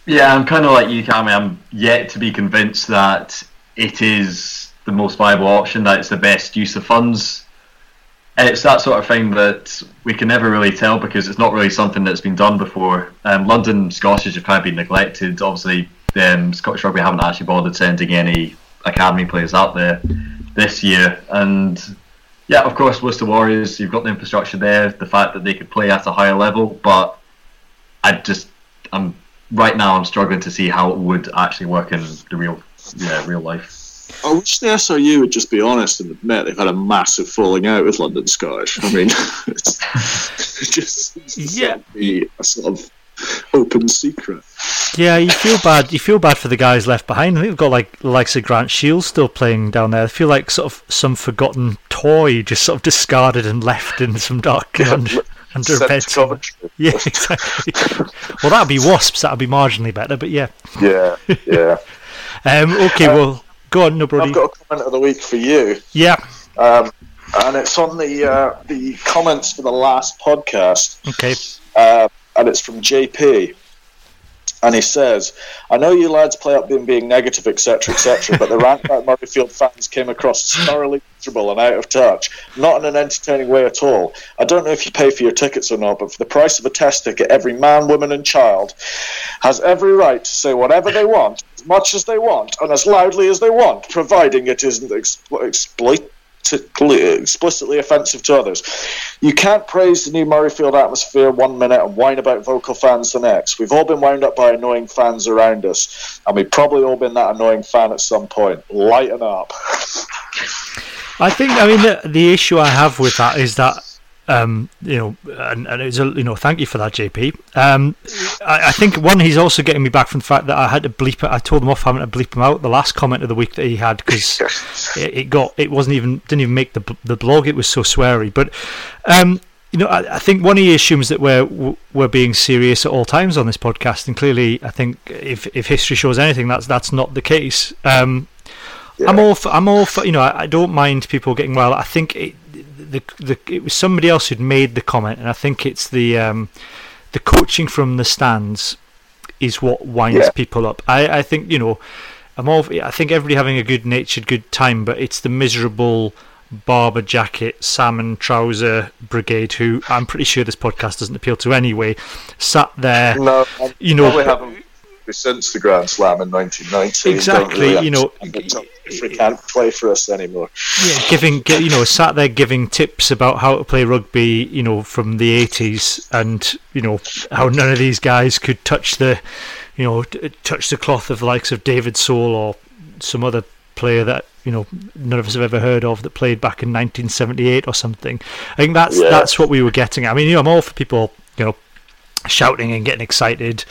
Yeah, I'm kind of like you, Cammy. I'm yet to be convinced that it is the most viable option, that it's the best use of funds. It's that sort of thing that we can never really tell because it's not really something that's been done before. Um, London Scottish have kind of been neglected. Obviously, um, Scottish Rugby haven't actually bothered sending any academy players out there this year. And yeah, of course, Worcester Warriors, you've got the infrastructure there, the fact that they could play at a higher level, but I just, I'm right now, I'm struggling to see how it would actually work in the real, yeah, real life. I wish the SRU would just be honest and admit they've had a massive falling out with London Scottish. I mean, it's, it just seems to Yeah. be a sort of open secret. Yeah, you feel bad. You feel bad for the guys left behind. I think they've got like the likes of Grant Shiells still playing down there. I feel like sort of some forgotten toy just sort of discarded and left in some dark under, under a bed. to somewhere. Coventry. Yeah, exactly. well, that'd be Wasps. That'd be marginally better, but yeah. Yeah, yeah. Um, okay, well, go on, no, Brodie. I've got a comment of the week for you. Yeah. Um, and it's on the uh, the comments for the last podcast, Okay. uh, and it's from JP. And he says, I know you lads play up being being negative, etc., etc., but the Rankout Murrayfield fans came across as thoroughly miserable and out of touch, not in an entertaining way at all. I don't know if you pay for your tickets or not, but for the price of a test ticket, every man, woman, and child has every right to say whatever they want, much as they want, and as loudly as they want, providing it isn't explo- exploit explicitly offensive to others. You can't praise the new Murrayfield atmosphere one minute and whine about vocal fans the next. We've all been wound up by annoying fans around us, and we've probably all been that annoying fan at some point. Lighten up. I think. I mean, the the issue I have with that is that. Um, you know, and, and it's a, you know, thank you for that, JP. Um, I, I think one, he's also getting me back from the fact that I had to bleep it. I told him off having to bleep him out the last comment of the week that he had because it, it got it wasn't even didn't even make the the blog. It was so sweary. But um, you know, I, I think one he assumes that we're we're being serious at all times on this podcast, and clearly, I think if if history shows anything, that's that's not the case. Um, I'm all for, I'm all for you know I, I don't mind people getting well. I think it, the the it was somebody else who'd made the comment, and I think it's the um, the coaching from the stands is what winds Yeah. people up. I, I think you know I'm all I think everybody having a good natured good time, but it's the miserable Barbour jacket salmon trouser brigade who I'm pretty sure this podcast doesn't appeal to anyway. Sat there, No, you know, since the Grand Slam in 1990. Exactly, you know, if we can't play for us anymore. yeah, giving you know sat there giving tips about how to play rugby you know from the 80s and you know how none of these guys could touch the you know touch the cloth of the likes of David Sole or some other player that you know none of us have ever heard of that played back in 1978 or something I think that's Yeah. that's what we were getting at. I mean you know I'm all for people you know shouting and getting excited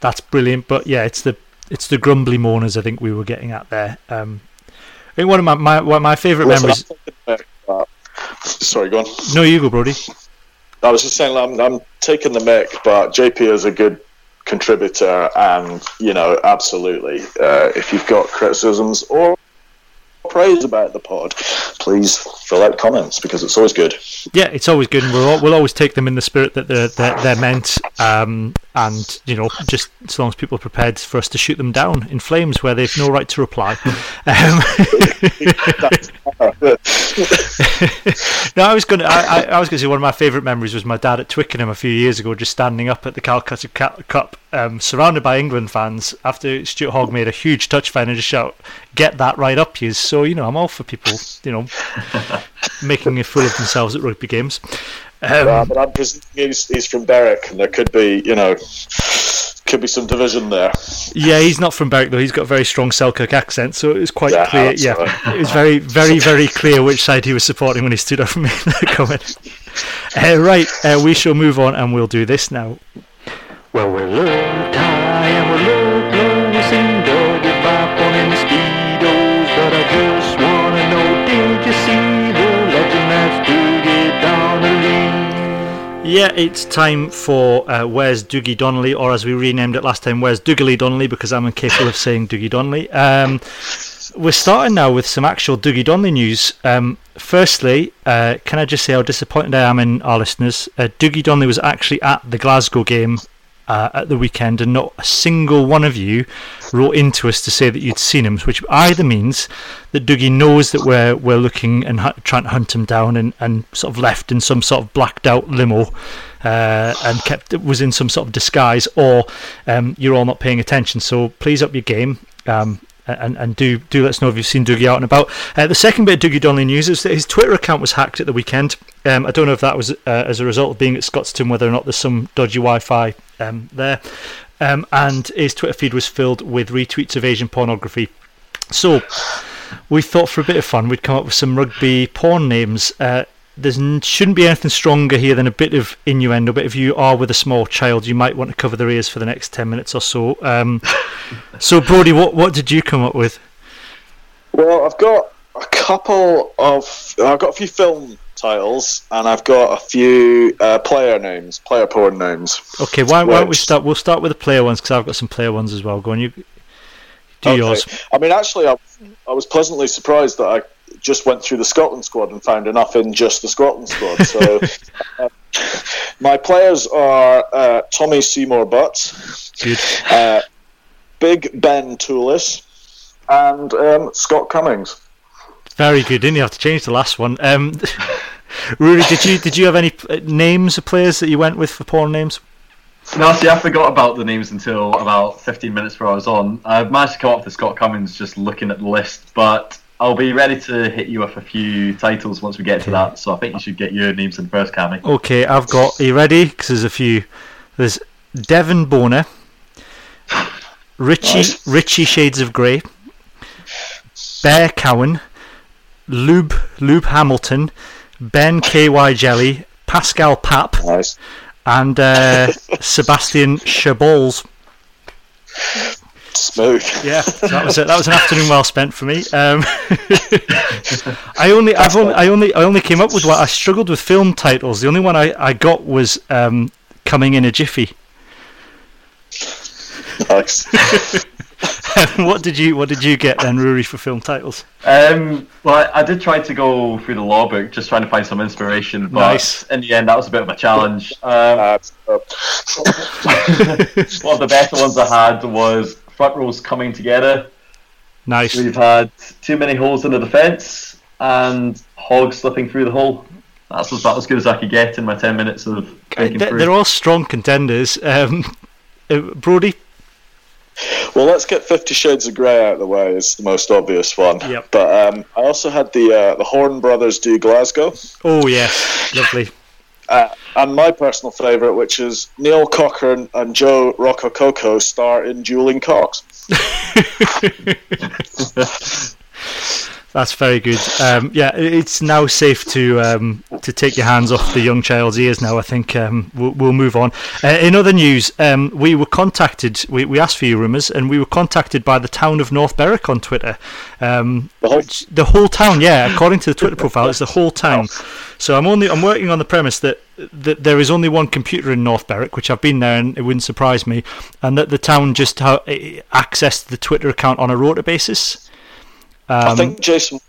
that's brilliant but yeah it's the it's the grumbly mourners I think we were getting at there um I think one of my my, one of my favourite memories I'm taking the mick, uh, Sorry, go on. no, you go, Brodie. I was just saying, I'm, I'm taking the mic, but JP is a good contributor, and you know, absolutely. Uh, if you've got criticisms or praise about the pod, please fill out comments because it's always good. Yeah, it's always good, and we'll we'll always take them in the spirit that they're they're, they're meant. Um, and you know, just as long as people are prepared for us to shoot them down in flames where they've no right to reply. Um, no, I was going. to I, I, was going to say one of my favourite memories was my dad at Twickenham a few years ago, just standing up at the Calcutta Cup, um, surrounded by England fans after Stuart Hogg made a huge touch find and just shout, "Get that right up, you!" So you know, I'm all for people, you know, making a fool of themselves at rugby games. Um, Uh, but I'm presuming he's, he's from Berwick, and there could be, you know, could be some division there. Yeah, he's not from Berwick though. He's got a very strong Selkirk accent, so it was quite Yeah, clear. Yeah, right. it was very, very, very clear which side he was supporting when he stood up for me in the comment. Uh, right, uh, we shall move on and we'll do this now. Well, we're low tie and we're low Yeah, it's time for uh, Where's Dougie Donnelly, or as we renamed it last time, Where's Doogally Donnelly, because I'm incapable of saying Dougie Donnelly. Um, we're starting now with some actual Dougie Donnelly news. Um, firstly, uh, can I just say how disappointed I am in our listeners? Uh, Dougie Donnelly was actually at the Glasgow game uh, at the weekend, and not a single one of you wrote into us to say that you'd seen him, which either means that Dougie knows that we're we're looking and hu- trying to hunt him down, and, and sort of left in some sort of blacked out limo, uh, and kept was in some sort of disguise, or um, you're all not paying attention. So please up your game. Um, and, and do do let us know if you've seen Dougie out and about. Uh, the second bit of Dougie Donnelly news is that his Twitter account was hacked at the weekend. Um, I don't know if that was uh, as a result of being at Scotstoun, whether or not there's some dodgy Wi-Fi um, there. Um, and his Twitter feed was filled with retweets of Asian pornography. So we thought for a bit of fun we'd come up with some rugby porn names. Uh, there shouldn't be anything stronger here than a bit of innuendo. But if you are with a small child, you might want to cover their ears for the next ten minutes or so. Um, so, Brodie, what what did you come up with? Well, I've got a couple of. I've got a few film titles, and I've got a few uh, player names, player porn names. Okay, why, why don't we start? We'll start with the player ones because I've got some player ones as well. Go on, you do Okay. yours. I mean, actually, I, I was pleasantly surprised that I just went through the Scotland squad and found enough in just the Scotland squad. So, uh, my players are uh, Tommy Seymour Butts, Good. uh, Big Ben Toolis, and um, Scott Cummings. Very good. Didn't you have to change the last one? Um, Ruairidh, did you did you have any uh, names of players that you went with for porn names? No, see, I forgot about the names until about 15 minutes before I was on. I've managed to come up with Scott Cummings just looking at the list, but I'll be ready to hit you with a few titles once we get to that. So I think you should get your names in first, Cammy. Okay, I've got. Are you ready? Because there's a few. There's Devon Boner, Richie Nice. Richie Shades of Grey, Bear Cowan, Lube Lube Hamilton, Ben KY Jelly, Pascal Pap, Nice. and uh, Sebastian Chabols. Smooth. Yeah, that was it. That was an afternoon well spent for me. Um, I only, I've only, I only, I only came up with what I struggled with film titles. The only one I, I got was um, "Coming in a Jiffy." Nice. what did you, what did you get then, Ruairidh, for film titles? Um, well, I, I did try to go through the law book, just trying to find some inspiration, but Nice. in the end, that was a bit of a challenge. Um, Uh, uh, one of the better ones I had was front rows coming together. Nice. We've had too many holes in the defence and hogs slipping through the hole. That's about as good as I could get in my 10 minutes of They're, through. they're all strong contenders. Um, uh, Brodie, well, let's get Fifty Shades of Grey out of the way. Is the most obvious one. Yep. But um, I also had the uh, the Horn Brothers do Glasgow. oh yes, lovely. Uh, and my personal favourite, which is Neil Cochrane and Joe Rokocoko star in Dueling Cocks. That's very good. Um, yeah, it's now safe to um, to take your hands off the young child's ears. Now, I think um, we'll, we'll move on. Uh, in other news, um, we were contacted. We, we asked for your rumours, and we were contacted by the town of North Berwick on Twitter. Um, The whole- the whole town, yeah. According to the Twitter profile, it's the whole town. So I'm only I'm working on the premise that that there is only one computer in North Berwick, which I've been there, and it wouldn't surprise me, and that the town just ha- eh, accessed the Twitter account on a rota basis. I Um, think Jason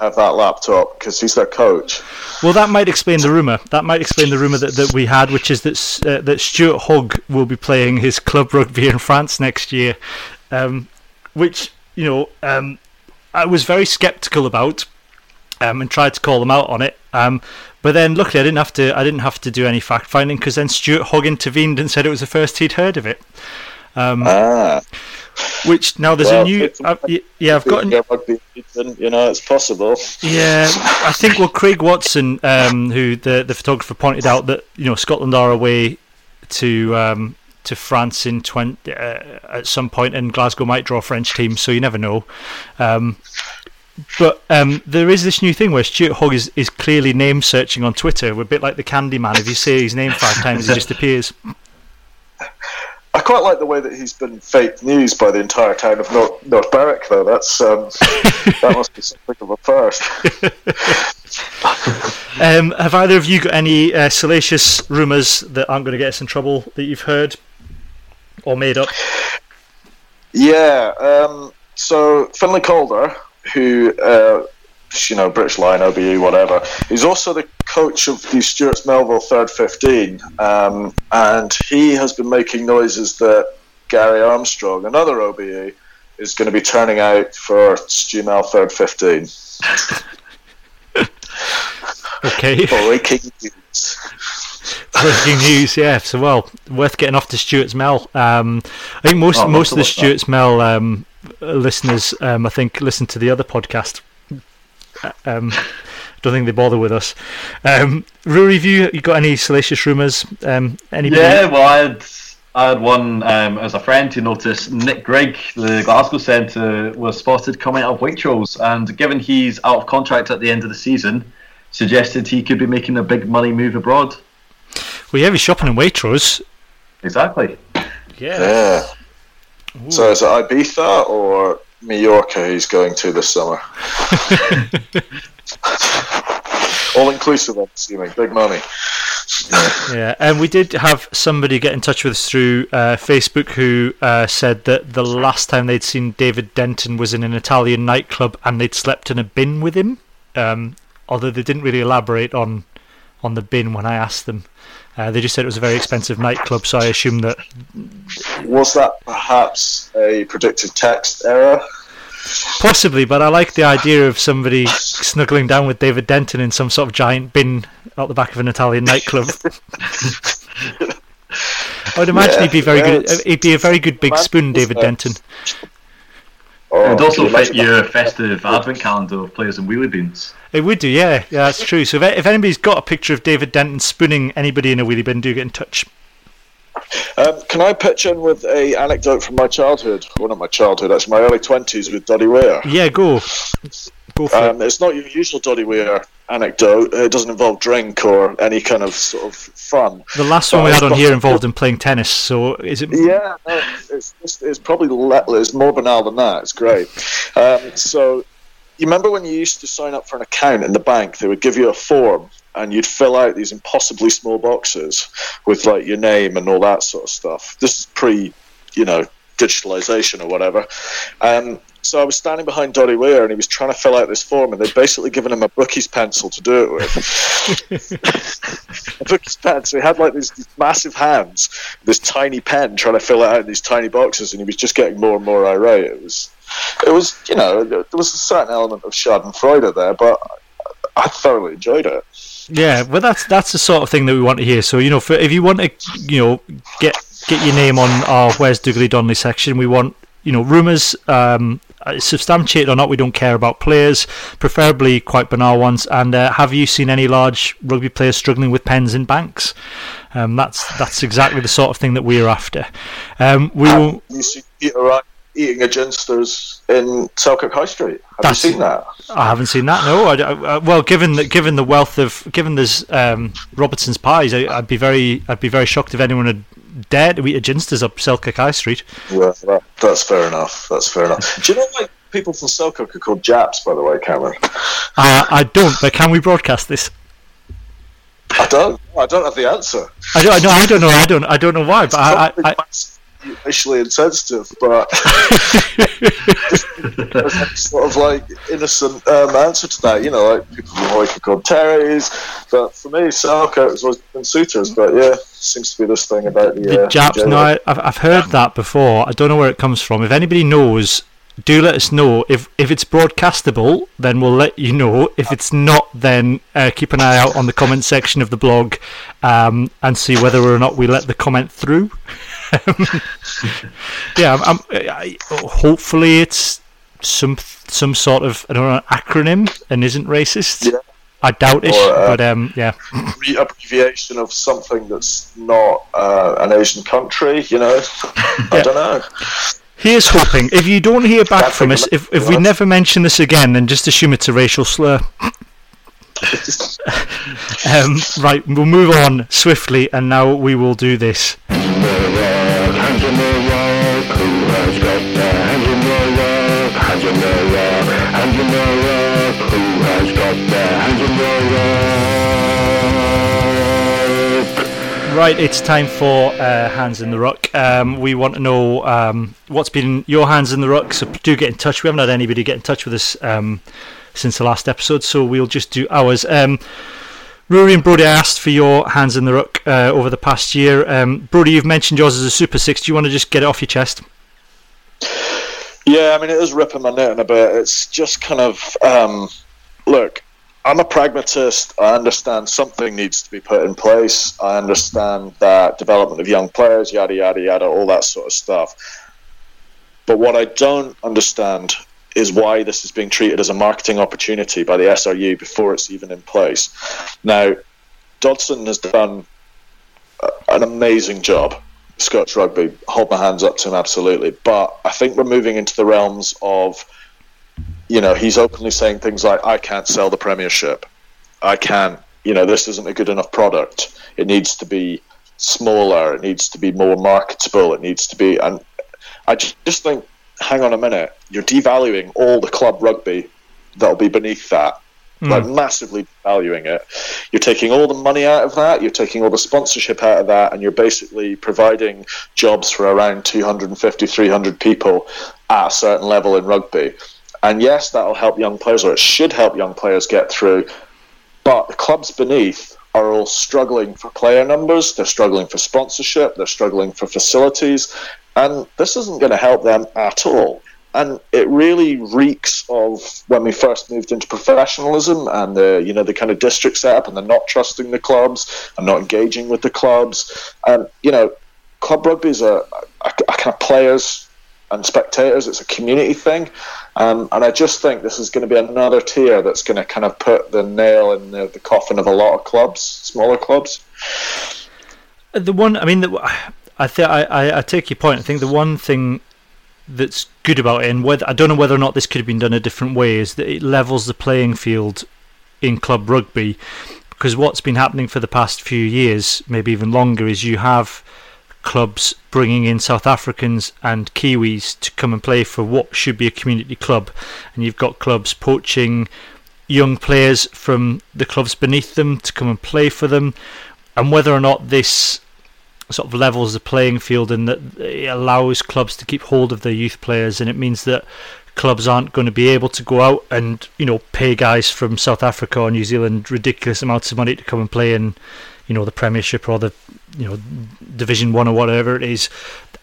have that laptop because he's their coach. Well, that might explain the rumor. That might explain the rumor that, that we had, which is that uh, that Stuart Hogg will be playing his club rugby in France next year, um, which you know um, I was very sceptical about, um, and tried to call them out on it. Um, but then, luckily, I didn't have to. I didn't have to do any fact finding because then Stuart Hogg intervened and said it was the first he'd heard of it. Um, Ah, which now there's well, a new. Uh, yeah, I've got. Yeah, rugby season, you know, it's possible. Yeah, I think well, Craig Watson, um, who the the photographer pointed out that you know Scotland are away to um, to France in 20, uh, at some point, and Glasgow might draw a French team, so you never know. Um, but um, there is this new thing where Stuart Hogg is, is clearly name searching on Twitter. We're a bit like the Candyman. If you say his name five times, he just appears. I quite like the way that he's been fake news by the entire town of North, North Berwick, though. That's um, that must be something of a first. Um, have either of you got any uh, salacious rumours that aren't going to get us in trouble that you've heard or made up? Yeah. Um, so Finlay Calder, who uh, you know, British Lion, OBE, whatever. He's also the coach of the Stewart's Melville Third 15, um, and he has been making noises that Gary Armstrong, another OBE, is going to be turning out for Stu Mel Third 15. Okay. Breaking news. Breaking news, yeah. So well, worth getting off to Stewart's Mel. Um, I think most Oh, most of the. Stewart's Mel um, listeners, um, I think, listen to the other podcast. Uh, Um, don't think they bother with us. Um, Ruairidh, have you, you got any salacious rumours? Um, anybody? Yeah, well, I had I had one um, as a friend who noticed Nick Grigg, the Glasgow centre, was spotted coming out of Waitrose, and given he's out of contract at the end of the season, suggested he could be making a big money move abroad. Well, yeah, he's shopping in Waitrose. Exactly. Yeah. So is it Ibiza or Mallorca he's going to this summer? All inclusive, I'm assuming. Big money. Yeah, and we did have somebody get in touch with us through uh, Facebook who uh, said that the last time they'd seen David Denton was in an Italian nightclub and they'd slept in a bin with him. Um, although they didn't really elaborate on on the bin when I asked them. Uh, they just said it was a very expensive nightclub, so I assume that Was that perhaps a predictive text error? Possibly. But I like the idea of somebody snuggling down with David Denton in some sort of giant bin out the back of an Italian nightclub. I would imagine Yeah, he'd be very yeah, good. it's- He'd be a very good big spoon, David Denton. Oh, it would also fit your festive advent calendar of players and wheelie beans. It would do, yeah, yeah, that's true. So if, if anybody's got a picture of David Denton spooning anybody in a wheelie bin, do get in touch. Um, can I pitch in with a anecdote from my childhood? Well, not my childhood, actually, my early 20s with Doddie Weir. Yeah, go, go Um, it's not your usual Doddie Weir anecdote. It doesn't involve drink or any kind of sort of fun. The last one we had on here involved in playing tennis. So is it? Yeah, no, it's, it's, it's probably it's more banal than that. It's great. Um, so, you remember when you used to sign up for an account in the bank? They would give you a form, and you'd fill out these impossibly small boxes with like your name and all that sort of stuff. This is pre, you know, digitalization or whatever. Um, so I was standing behind Doddie Weir, and he was trying to fill out this form, and they'd basically given him a bookie's pencil to do it with. a bookie's pencil. He had like these, these massive hands, this tiny pen, trying to fill it out in these tiny boxes, and he was just getting more and more irate. It was, it was, you know, there was a certain element of Schadenfreude there, but I thoroughly enjoyed it. Yeah, well, that's that's the sort of thing that we want to hear. So you know, for, if you want to, you know, get get your name on our Where's Dougley Donnelly section, we want you know rumours. Um, substantiated or not, we don't care about players, preferably quite banal ones. And uh, have you seen any large rugby players struggling with pens in banks? Um, that's that's exactly the sort of thing that we're after. Um, we will. You see Peter Wright eating a ginsters in Selkirk High Street. Have That's- you seen that? I haven't seen that. No. I, I- uh, well, given the, given the wealth of given there's um, Robertson's pies, I, I'd be very I'd be very shocked if anyone had dared to eat a ginsters up Selkirk High Street. Well, that, that's fair enough. That's fair enough. Do you know why people from Selkirk are called Japs, by the way, Cameron? Uh, I don't. But can we broadcast this? I don't. I don't have the answer. I don't. No, I don't know. I don't. I don't know why. But I, I, I, racially insensitive, but there's sort of like innocent um, answer to that. You know, like people from like are called Terrys, but for me, Selkirk has always been Souters. But yeah, seems to be this thing about the, the uh, Japs. No, I, I've I've heard that before. I don't know where it comes from. If anybody knows. Do let us know if if it's broadcastable. Then we'll let you know. If it's not, then uh, keep an eye out on the comment section of the blog um, and see whether or not we let the comment through. Yeah, I'm, I'm, I, hopefully it's some some sort of I don't know acronym and isn't racist. Yeah. I doubt it, Or, uh, but um, yeah, Re- abbreviation of something that's not uh, an Asian country. You know, Yeah. I don't know. here's hoping. If you don't hear back Can't from us, if if we never mention this again, then just assume it's a racial slur. Um, right, we'll move on swiftly, and now we will do this. Right, it's time for uh, Hands in the Ruck. Um, we want to know um, what's been your Hands in the Ruck, so do get in touch. We haven't had anybody get in touch with us um, since the last episode, so we'll just do ours. Um, Ruairidh and Brodie, I asked for your Hands in the Ruck uh, over the past year. Um, Brodie, you've mentioned yours as a Super Six. Do you want to just get it off your chest? Yeah, I mean, it is ripping my knitting a bit. It's just kind of um, look. I'm a pragmatist. I understand something needs to be put in place. I understand that development of young players, yada yada yada, all that sort of stuff. But what I don't understand is why this is being treated as a marketing opportunity by the SRU before it's even in place. Now, Dodson has done an amazing job. Scotch rugby, hold my hands up to him absolutely. But I think we're moving into the realms of you know, he's openly saying things like, I can't sell the Premiership. I can't, you know, this isn't a good enough product. It needs to be smaller. It needs to be more marketable. It needs to be. And I just think, hang on a minute, you're devaluing all the club rugby that'll be beneath that. Mm. Like massively valuing it. You're taking all the money out of that, you're taking all the sponsorship out of that, and you're basically providing jobs for around 250, 300 people at a certain level in rugby. And yes, that'll help young players, or it should help young players get through. But the clubs beneath are all struggling for player numbers, they're struggling for sponsorship, they're struggling for facilities, and this isn't going to help them at all. And it really reeks of when we first moved into professionalism and the you know the kind of district setup and the not trusting the clubs and not engaging with the clubs. And you know, club rugby is a, a, a kind of players and spectators. It's a community thing, um, and I just think this is going to be another tier that's going to kind of put the nail in the, the coffin of a lot of clubs, smaller clubs. The one, I mean, the, I think I, I take your point. I think the one thing that's good about it, and whether I don't know whether or not this could have been done a different way, is that it levels the playing field in club rugby. Because what's been happening for the past few years, maybe even longer, is you have clubs bringing in South Africans and Kiwis to come and play for what should be a community club, and you've got clubs poaching young players from the clubs beneath them to come and play for them, and whether or not this sort of levels the playing field and that it allows clubs to keep hold of their youth players, and it means that clubs aren't going to be able to go out and you know pay guys from South Africa or New Zealand ridiculous amounts of money to come and play in you know the Premiership or the you know Division One or whatever it is.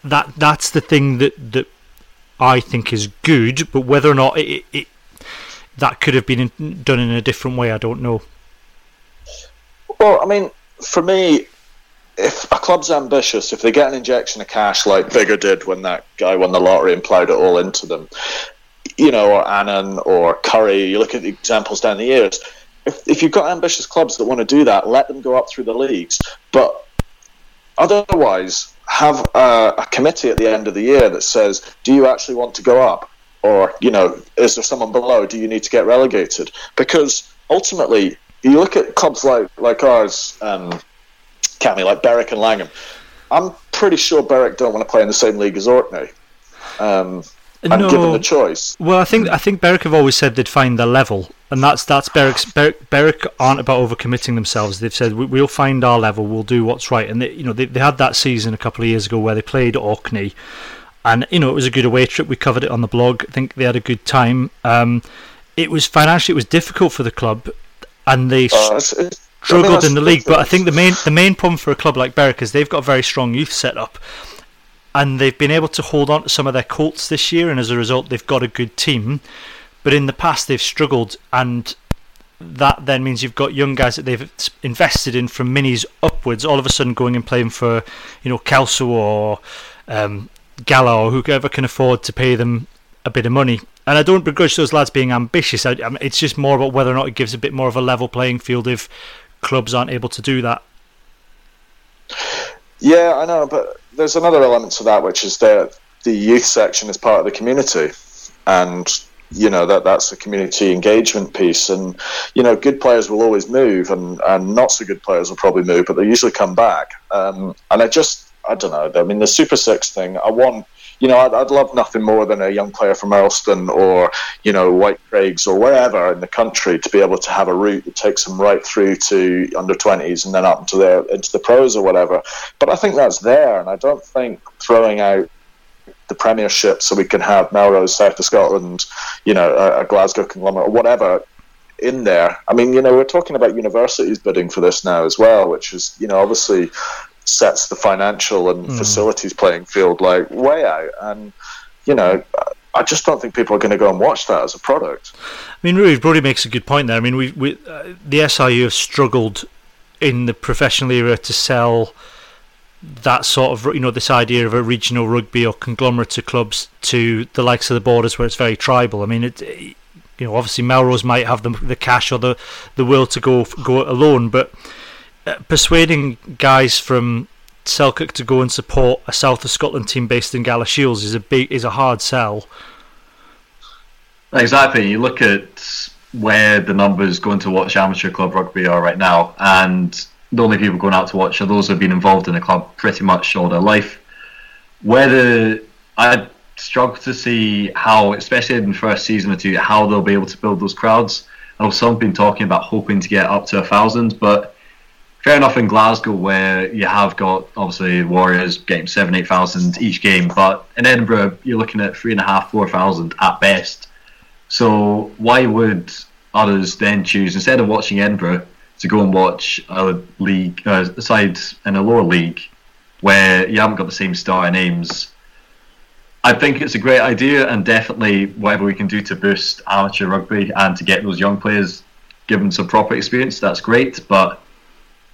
That that's the thing that that I think is good, but whether or not it, it that could have been done in a different way, I don't know. Well, I mean, for me, if a club's ambitious, if they get an injection of cash like Biggar did when that guy won the lottery and ploughed it all into them, you know, or Annan or Currie, you look at the examples down the years if, if you've got ambitious clubs that want to do that, let them go up through the leagues. But otherwise, have a, a, committee at the end of the year that says, do you actually want to go up? Or, you know, is there someone below? Do you need to get relegated? Because ultimately, you look at clubs like, like ours, um, Cammy, like Berwick and Langholm. I'm pretty sure Berwick don't want to play in the same league as Orkney. Um, and no. given the choice. Well, I think I think Berwick have always said they'd find their level, and that's that's Berwick's. Berwick, Berwick aren't about overcommitting themselves. They've said we, will find our level, we'll do what's right, and they, you know they, they had that season a couple of years ago where they played Orkney, and you know it was a good away trip. We covered it on the blog. I think they had a good time. Um, it was financially it was difficult for the club, and they. Uh, it's, it's, struggled I mean, in the league, but I think the main the main problem for a club like Berwick is they've got a very strong youth setup, and they've been able to hold on to some of their Colts this year, and as a result, they've got a good team. But in the past, they've struggled, and that then means you've got young guys that they've invested in from minis upwards, all of a sudden going and playing for, you know, Kelso or um, Gala or whoever can afford to pay them a bit of money. And I don't begrudge those lads being ambitious. I, I mean, it's just more about whether or not it gives a bit more of a level playing field if clubs aren't able to do that. Yeah, I know, but there's another element to that, which is that the youth section is part of the community, and you know that that's a community engagement piece. And you know, good players will always move, and and not so good players will probably move, but they usually come back. Um, and I just, I don't know. I mean, the Super Six thing, I want you know, I'd, I'd love nothing more than a young player from Earlston or you know Whitecraigs or wherever in the country to be able to have a route that takes them right through to under twenties and then up into the into the pros or whatever. But I think that's there, and I don't think throwing out the Premiership so we can have Melrose, South of Scotland, you know, a, a Glasgow conglomerate or whatever in there. I mean, you know, we're talking about universities bidding for this now as well, which is, you know, obviously sets the financial and mm. facilities playing field like way out. And, you know, I just don't think people are going to go and watch that as a product. I mean, Rudy Brodie makes a good point there. I mean, we, we uh, the SRU have struggled in the professional era to sell that sort of you know this idea of a regional rugby or conglomerate of clubs to the likes of the borders where it's very tribal. I mean, it, you know obviously Melrose might have the the cash or the the will to go go it alone, but Uh, persuading guys from Selkirk to go and support a South of Scotland team based in Galashiels is a big is a hard sell. Exactly. You look at where the numbers going to watch amateur club rugby are right now, and the only people going out to watch are those who have been involved in the club pretty much all their life. Whether I struggle to see how, especially in the first season or two, how they'll be able to build those crowds. I know some have been talking about hoping to get up to a thousand, but fair enough in Glasgow where you have got obviously Warriors getting seven, eight thousand each game, but in Edinburgh you're looking at three and a half, four thousand at best. So why would others then choose instead of watching Edinburgh? to go and watch a league, uh, side in a lower league where you haven't got the same star names. I think it's a great idea, and definitely whatever we can do to boost amateur rugby and to get those young players given some proper experience, that's great. But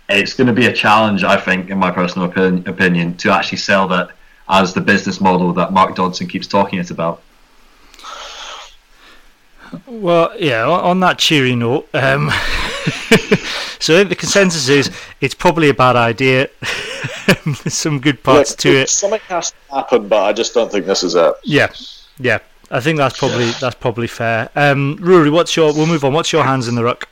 it's going to be a challenge, I think, in my personal opinion, opinion to actually sell that as the business model that Mark Dodson keeps talking it about. Well, yeah. On that cheery note, um, so the consensus is it's probably a bad idea. There's some good parts Look, to it. Something has to happen, but I just don't think this is it. Yeah, yeah. I think that's probably that's probably fair. Um, Ruairidh, what's your? We'll move on. What's your hands in the ruck?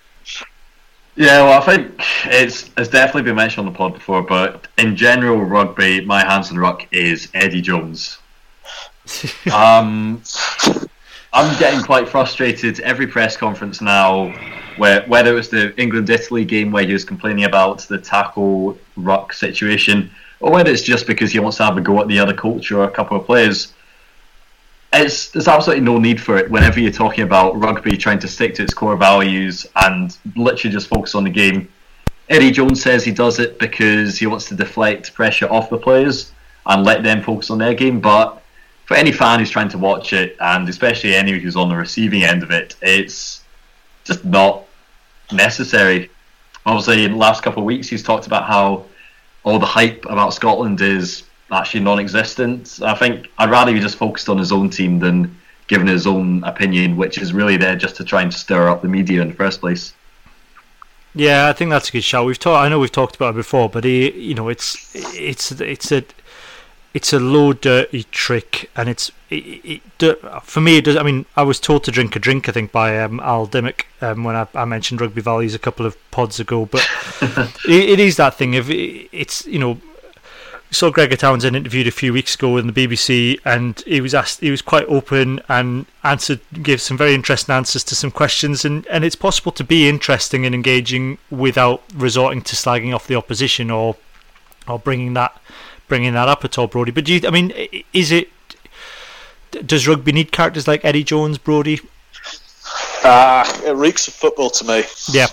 Yeah, well, I think it's it's definitely been mentioned on the pod before, but in general, rugby, my the ruck is Eddie Jones. um, I'm getting quite frustrated every press conference now, where whether it was the England Italy game where he was complaining about the tackle ruck situation, or whether it's just because he wants to have a go at the other coach or a couple of players. It's there's absolutely no need for it whenever you're talking about rugby trying to stick to its core values and literally just focus on the game. Eddie Jones says he does it because he wants to deflect pressure off the players and let them focus on their game, but for any fan who's trying to watch it, and especially anyone who's on the receiving end of it, it's just not necessary. Obviously, in the last couple of weeks, he's talked about how all the hype about Scotland is actually non-existent. I think I'd rather he just focused on his own team than giving his own opinion, which is really there just to try and stir up the media in the first place. Yeah, I think that's a good shout. We've talked. I know we've talked about it before, but he, you know, it's it's it's a it's a low dirty trick, and it's it, it, for me. It does. I mean, I was told to drink a drink. I think by um, Al Dimmock um, when I, I, mentioned rugby values a couple of pods ago. But it, it is that thing. If it's you know, saw Gregor Townsend interviewed a few weeks ago in the BBC, and he was asked. He was quite open and answered, gave some very interesting answers to some questions. And, and it's possible to be interesting and engaging without resorting to slagging off the opposition or or bringing that bringing that up at all, Brodie. But do you? I mean, is it? Does rugby need characters like Eddie Jones, Brodie? Ah, uh, it reeks of football to me. Yeah.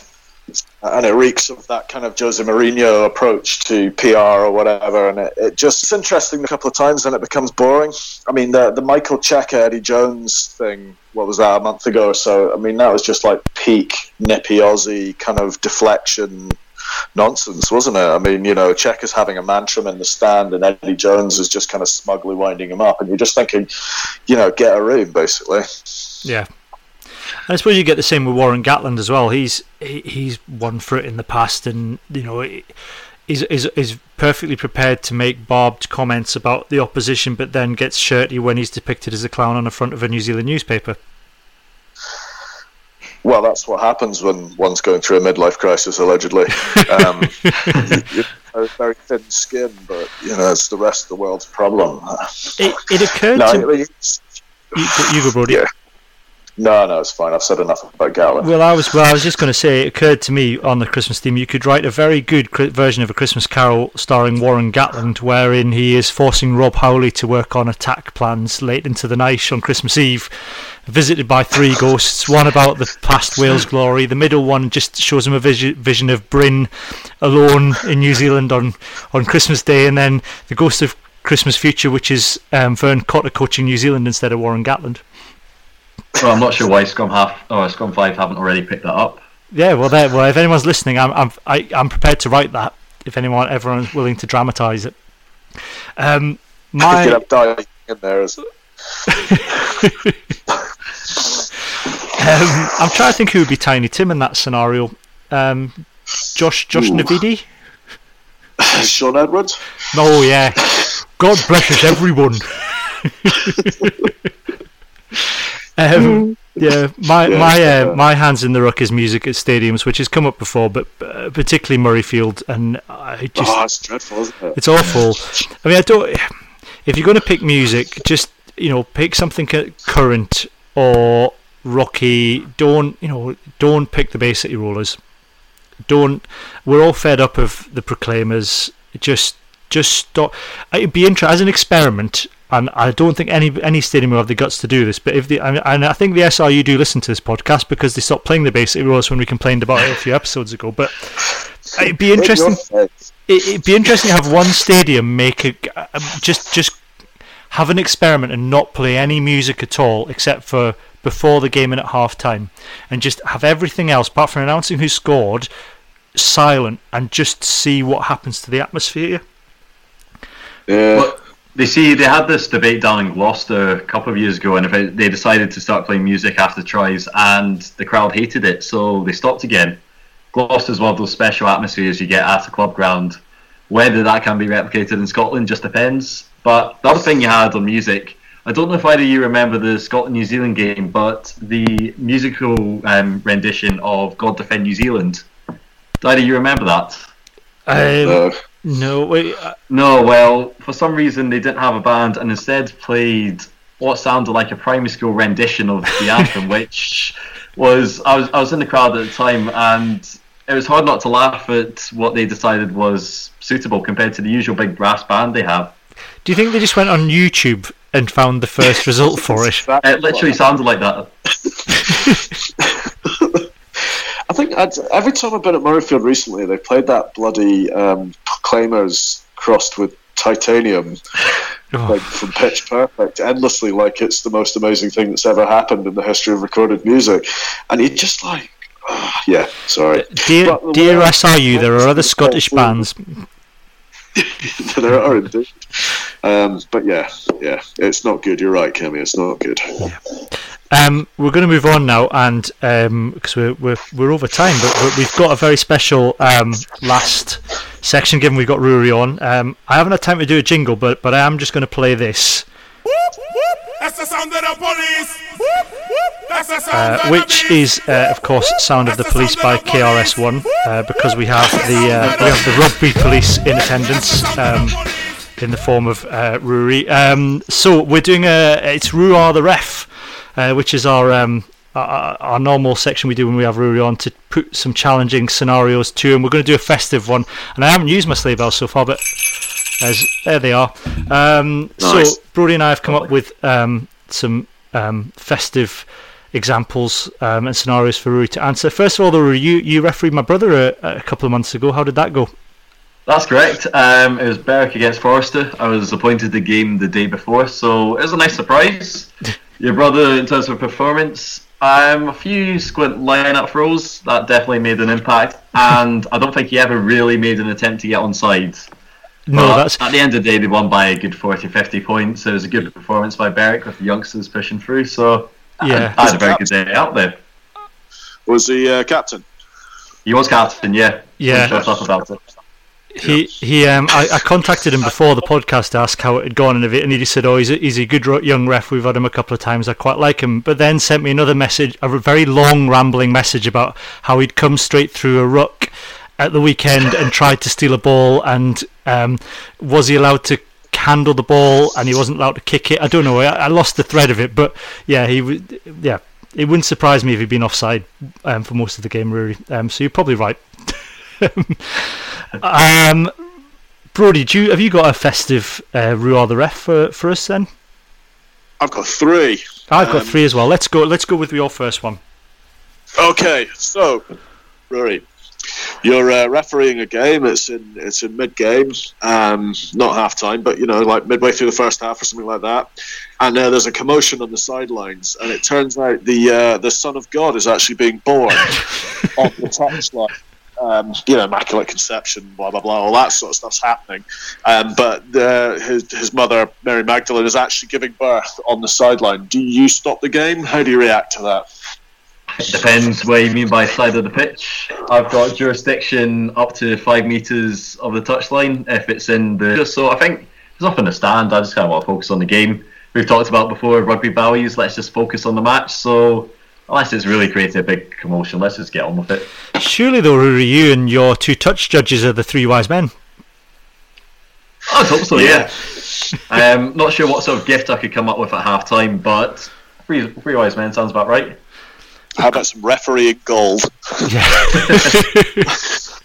And it reeks of that kind of Jose Mourinho approach to PR or whatever, and it, it just it's interesting a couple of times, and it becomes boring. I mean, the the Michael Cheika Eddie Jones thing, what was that a month ago or so? I mean, that was just like peak nippy Aussie kind of deflection, nonsense, wasn't it? I mean, you know, Cheika's having a mantrum in the stand, and Eddie Jones is just kind of smugly winding him up, and you're just thinking, you know, get a room, basically. Yeah. I suppose you get the same with Warren Gatland as well. He's he, he's won for it in the past, and you know. is, is is perfectly prepared to make barbed comments about the opposition, but then gets shirty when he's depicted as a clown on the front of a New Zealand newspaper. Well, that's what happens when one's going through a midlife crisis, allegedly. Um, very, very thin skin, but you know, it's the rest of the world's problem. It, it occurred no, to it's- you, you go, Brodie. Yeah. No, no, it's fine. I've said enough about Gatland. Well, I was well. I was just going to say, it occurred to me on the Christmas theme. You could write a very good version of a Christmas Carol starring Warren Gatland, wherein he is forcing Rob Howley to work on attack plans late into the night on Christmas Eve, visited by three ghosts. One about the past Wales glory. The middle one just shows him a vision, vision of Bryn alone in New Zealand on on Christmas Day, and then the ghost of Christmas future, which is um, Vern Cotter coaching New Zealand instead of Warren Gatland. Well, I'm not sure why Scum half or Scrum five haven't already picked that up. Yeah, well, there. Well, if anyone's listening, I'm I'm I, I'm prepared to write that. If anyone, everyone's willing to dramatise it. Um, Get my up dying in there. As, um, I'm trying to think who would be Tiny Tim in that scenario. Um, Josh Josh Ooh. Navidi. Shaun Edwards. Oh yeah. God blesses everyone. um, yeah, my Yeah, my uh, my hands in the ruck is music at stadiums, which has come up before, but uh, particularly Murrayfield, and I just oh, it's dreadful, isn't it? It's awful. I mean, I don't. If you're going to pick music, just you know, pick something current or rocky. Don't you know? Don't pick the Bay City Rollers. Don't. We're all fed up of the Proclaimers. Just, just stop. It'd be interesting as an experiment. And I don't think any any stadium will have the guts to do this. But if the and and I think the SRU do listen to this podcast because they stopped playing the Bay City Rollers when we complained about it a few episodes ago. But it'd be interesting it, it'd be interesting to have one stadium make a uh, just just have an experiment and not play any music at all except for before the game and at half time and just have everything else apart from announcing who scored silent and just see what happens to the atmosphere Yeah. But they see they had this debate down in Gloucester a couple of years ago, and if it, they decided to start playing music after tries, and the crowd hated it, so they stopped again. Gloucester's one of those special atmospheres you get at a club ground. Whether that can be replicated in Scotland just depends. But the other thing you had on music, I don't know if either of you remember the Scotland New Zealand game, but the musical um, rendition of "God Defend New Zealand." Do either of you remember that? um, no. no wait uh, No, well, for some reason they didn't have a band and instead played what sounded like a primary school rendition of the anthem, which was I was I was in the crowd at the time and it was hard not to laugh at what they decided was suitable compared to the usual big brass band they have. do you think they just went on youtube and found the first result for it It literally sounded like that. I I'd, every time I've been at Murrayfield recently, they played that bloody um, Proclaimers crossed with titanium, Oh. like from Pitch Perfect, endlessly like it's the most amazing thing that's ever happened in the history of recorded music. And you just like, ah, yeah, sorry. dear, the dear way- SRU there are other Scottish bands there are indeed. Um, but yeah, yeah, it's not good. You're right, Cammy. It's not good. Um, we're going to move on now, and because we're, we're we're over time, but we've got a very special um, last section. Given we've got Ruairidh on, um, I haven't had time to do a jingle, but but I am just going to play this, That's the sound of the police. That's the sound uh, which is uh, of course "Sound of the Police" by KRS One, uh, because we have the uh, we have the rugby police in attendance. Um, in the form of uh, Ruairidh. Um, so we're doing a it's Ruar the ref, uh, which is our um, our, our normal section we do when we have Ruairidh on to put some challenging scenarios to him. We're going to do a festive one, and I haven't used my sleigh bells so far, but as there they are. Um, Nice. So Brodie and I have come up with um, some um, festive examples um, and scenarios for Ruairidh to answer. First of all, though, Ruairidh, you you refereed my brother a, a couple of months ago. How did that go? That's correct. Um, it was Berwick against Forrester. I was appointed the game the day before, so it was a nice surprise. Your brother, in terms of performance, um, a few squint lineup throws that definitely made an impact, and I don't think he ever really made an attempt to get onside. No, But that's at the end of the day, they won by a good 40, 50 points. It was a good performance by Berwick with the youngsters pushing through. So Yeah. I, I had a very good day out there. Was the uh, captain? He was captain, yeah. Yeah. Shut up about it. He he um I, I contacted him before the podcast to ask how it had gone and it, and he just said oh he's a, he's a good young ref we've had him a couple of times I quite like him but then sent me another message a very long rambling message about how he'd come straight through a ruck at the weekend and tried to steal a ball, and um, was he allowed to handle the ball and he wasn't allowed to kick it? I don't know. I, I lost the thread of it, but yeah, he yeah. It wouldn't surprise me if he'd been offside um, for most of the game, really Um, so you're probably right. um, Brodie, do you, have you got a festive uh, Rue the ref for, for us then? I've got three. I've got Um, three as well. Let's go. Let's go with your first one. Okay, so Ruairidh, you're uh, refereeing a game. It's in it's in mid game, um, not half time, but you know, like midway through the first half or something like that. And uh, there's a commotion on the sidelines, and it turns out the uh, the Son of God is actually being born on the touchline. Um, you know, immaculate conception, blah blah blah, all that sort of stuff's happening. Um, but uh, his his mother, Mary Magdalene, is actually giving birth on the sideline. Do you stop the game? How do you react to that? It depends what you mean by side of the pitch. I've got jurisdiction up to five metres of the touchline if it's in the. So I think it's off in the stand. I just kind of want to focus on the game. We've talked about before rugby values. Let's just focus on the match. So unless it's really creating a big commotion, let's just get on with it. Surely, though, Ruairidh, you and your two touch judges are the three wise men. I hope so. Yeah. um, not sure what sort of gift I could come up with at half time, but three, three wise men sounds about right. How about some refereeing gold?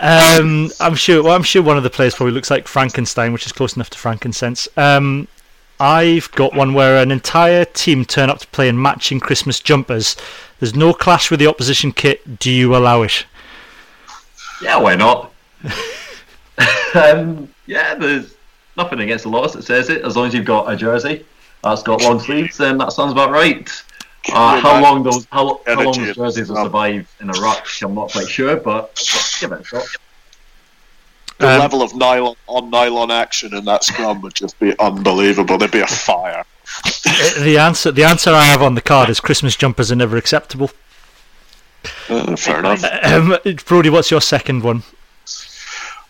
Um, I'm sure. Well, I'm sure one of the players probably looks like Frankenstein, which is close enough to frankincense. Um, I've got one where an entire team turn up to play in matching Christmas jumpers. There's no clash with the opposition kit. Do you allow it? Yeah, why not? um, yeah, there's nothing against the laws that says it. As long as you've got a jersey that's got long sleeves, then that sounds about right. Uh, how long those how, how long those jerseys will survive in a rush, I'm not quite sure, but give it a shot. The Um, level of nylon on nylon action in that scrum would just be unbelievable. There'd be a fire. Uh, the answer. The answer I have on the card is Christmas jumpers are never acceptable. Uh, fair enough. Um, Brodie, what's your second one?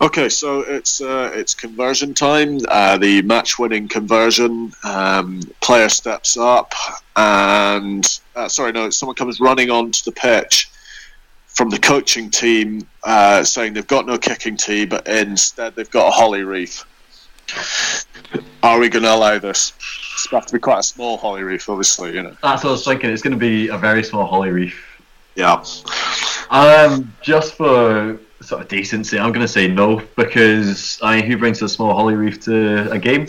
Okay, so it's uh, it's conversion time. Uh, the match-winning conversion. Um, player steps up, and uh, sorry, no, someone comes running onto the pitch from the coaching team, uh, saying they've got no kicking tee, but instead they've got a holly wreath. Are we going to allow this? It's going to have to be quite a small holly wreath, obviously. You know. That's what I was thinking. It's going to be a very small holly wreath. Yeah. Um, just for sort of decency, I'm going to say no because I mean, who brings a small holly wreath to a game?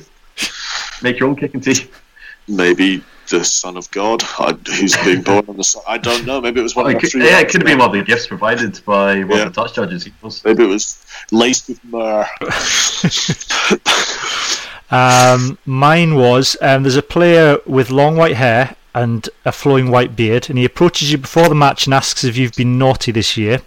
Make your own kicking tee. Maybe the son of God, I, who's being born on the. sun. I don't know. Maybe it was one Well, of the could, three. yeah, it could have been one of the gifts provided by one Yeah. of the touch judges. Maybe it was laced with myrrh. Um, mine was um, there's a player with long white hair and a flowing white beard, and he approaches you before the match and asks if you've been naughty this year.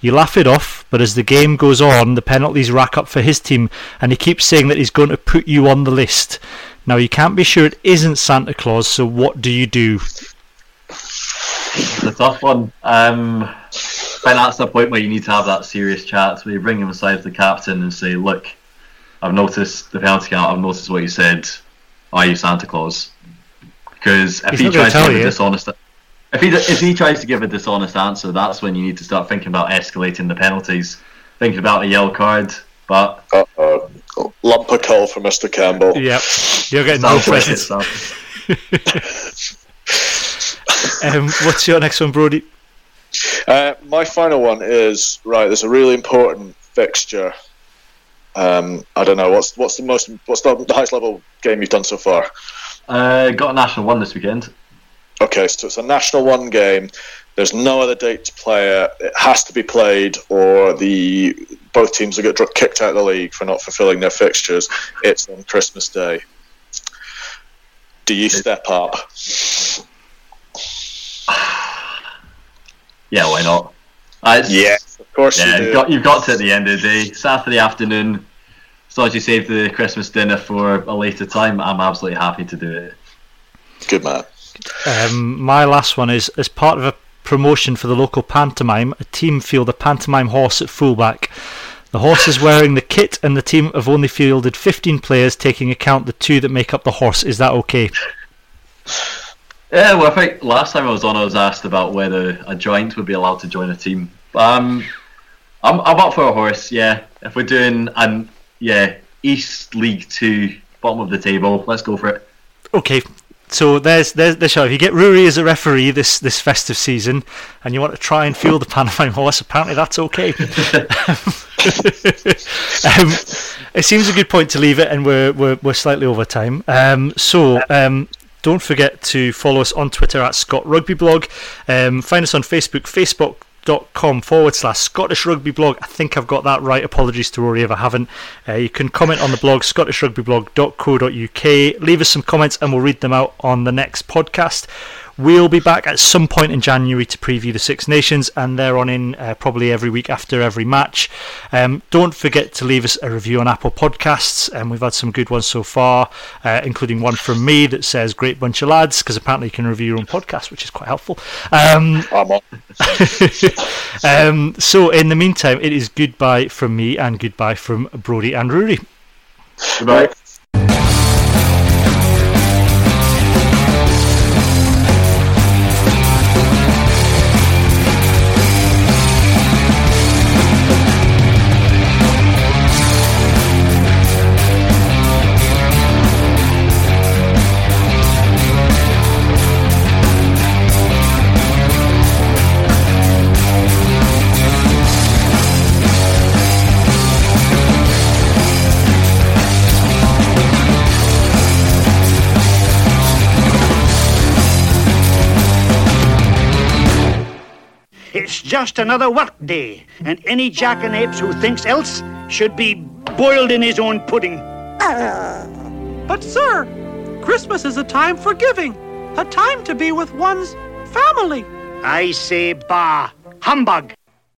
You laugh it off, but as the game goes on, the penalties rack up for his team, and he keeps saying that he's going to put you on the list. Now, you can't be sure it isn't Santa Claus, so what do you do? It's a tough one. Um, I that's the point where you need to have that serious chat where you bring him aside to the captain and say, "Look, I've noticed the penalty count. I've noticed what you said. Are you Santa Claus?" Because if He's he tries to tell give a dishonest, if he if he tries to give a dishonest answer, that's when you need to start thinking about escalating the penalties, thinking about a yellow card. But. Lump a call for Mr. Campbell. Yep, you're getting no sounds presents. Um, what's your next one, Brodie? Uh, my final one is right. There's a really important fixture. Um, I don't know what's what's the most what's the, the highest level game you've done so far. Uh, got a national one this weekend. Okay, so it's a national one game. There's no other date to play it. It has to be played, or the both teams will get dro- kicked out of the league for not fulfilling their fixtures. It's on Christmas Day. Do you step up? Yeah, why not? Uh, it's- Yes, of course Yeah, you you've do. got, you've got to at the end of the day. Saturday afternoon, as long as you save the Christmas dinner for a later time, I'm absolutely happy to do it. Good man. Um, my last one is as part of a promotion for the local pantomime, a team field a pantomime horse at fullback. The horse is wearing the kit, and the team have only fielded 15 players, taking account the two that make up the horse. Is that okay? Yeah, well, I think last time I was on, I was asked about whether a joint would be allowed to join a team. Um, I'm, I'm up for a horse. Yeah, if we're doing um yeah East League Two, bottom of the table, let's go for it. Okay, so there's there's the show. If you get Ruairidh as a referee this this festive season, and you want to try and fuel the pantomime horse, apparently that's okay. um, it seems a good point to leave it, and we're we're, we're slightly over time. Um, so. Um, don't forget to follow us on Twitter at Scott Rugby Blog. Um, find us on Facebook, Facebook, facebook.com forward slash Scottish Rugby Blog. I think I've got that right. Apologies to Ruairidh if I haven't. Uh, you can comment on the blog, scottishrugbyblog.co.uk. Leave us some comments and we'll read them out on the next podcast. We'll be back at some point in January to preview the Six Nations, and they're on in uh, probably every week after every match. Um, don't forget to leave us a review on Apple Podcasts, and we've had some good ones so far, uh, including one from me that says "Great bunch of lads," because apparently you can review your own podcast, which is quite helpful. Um, um, so, in the meantime, it is goodbye from me and goodbye from Brodie and Ruairidh. Goodbye. Just another work day, and any jackanapes who thinks else should be boiled in his own pudding. Uh. But, sir, Christmas is a time for giving, a time to be with one's family. I say, bah, humbug.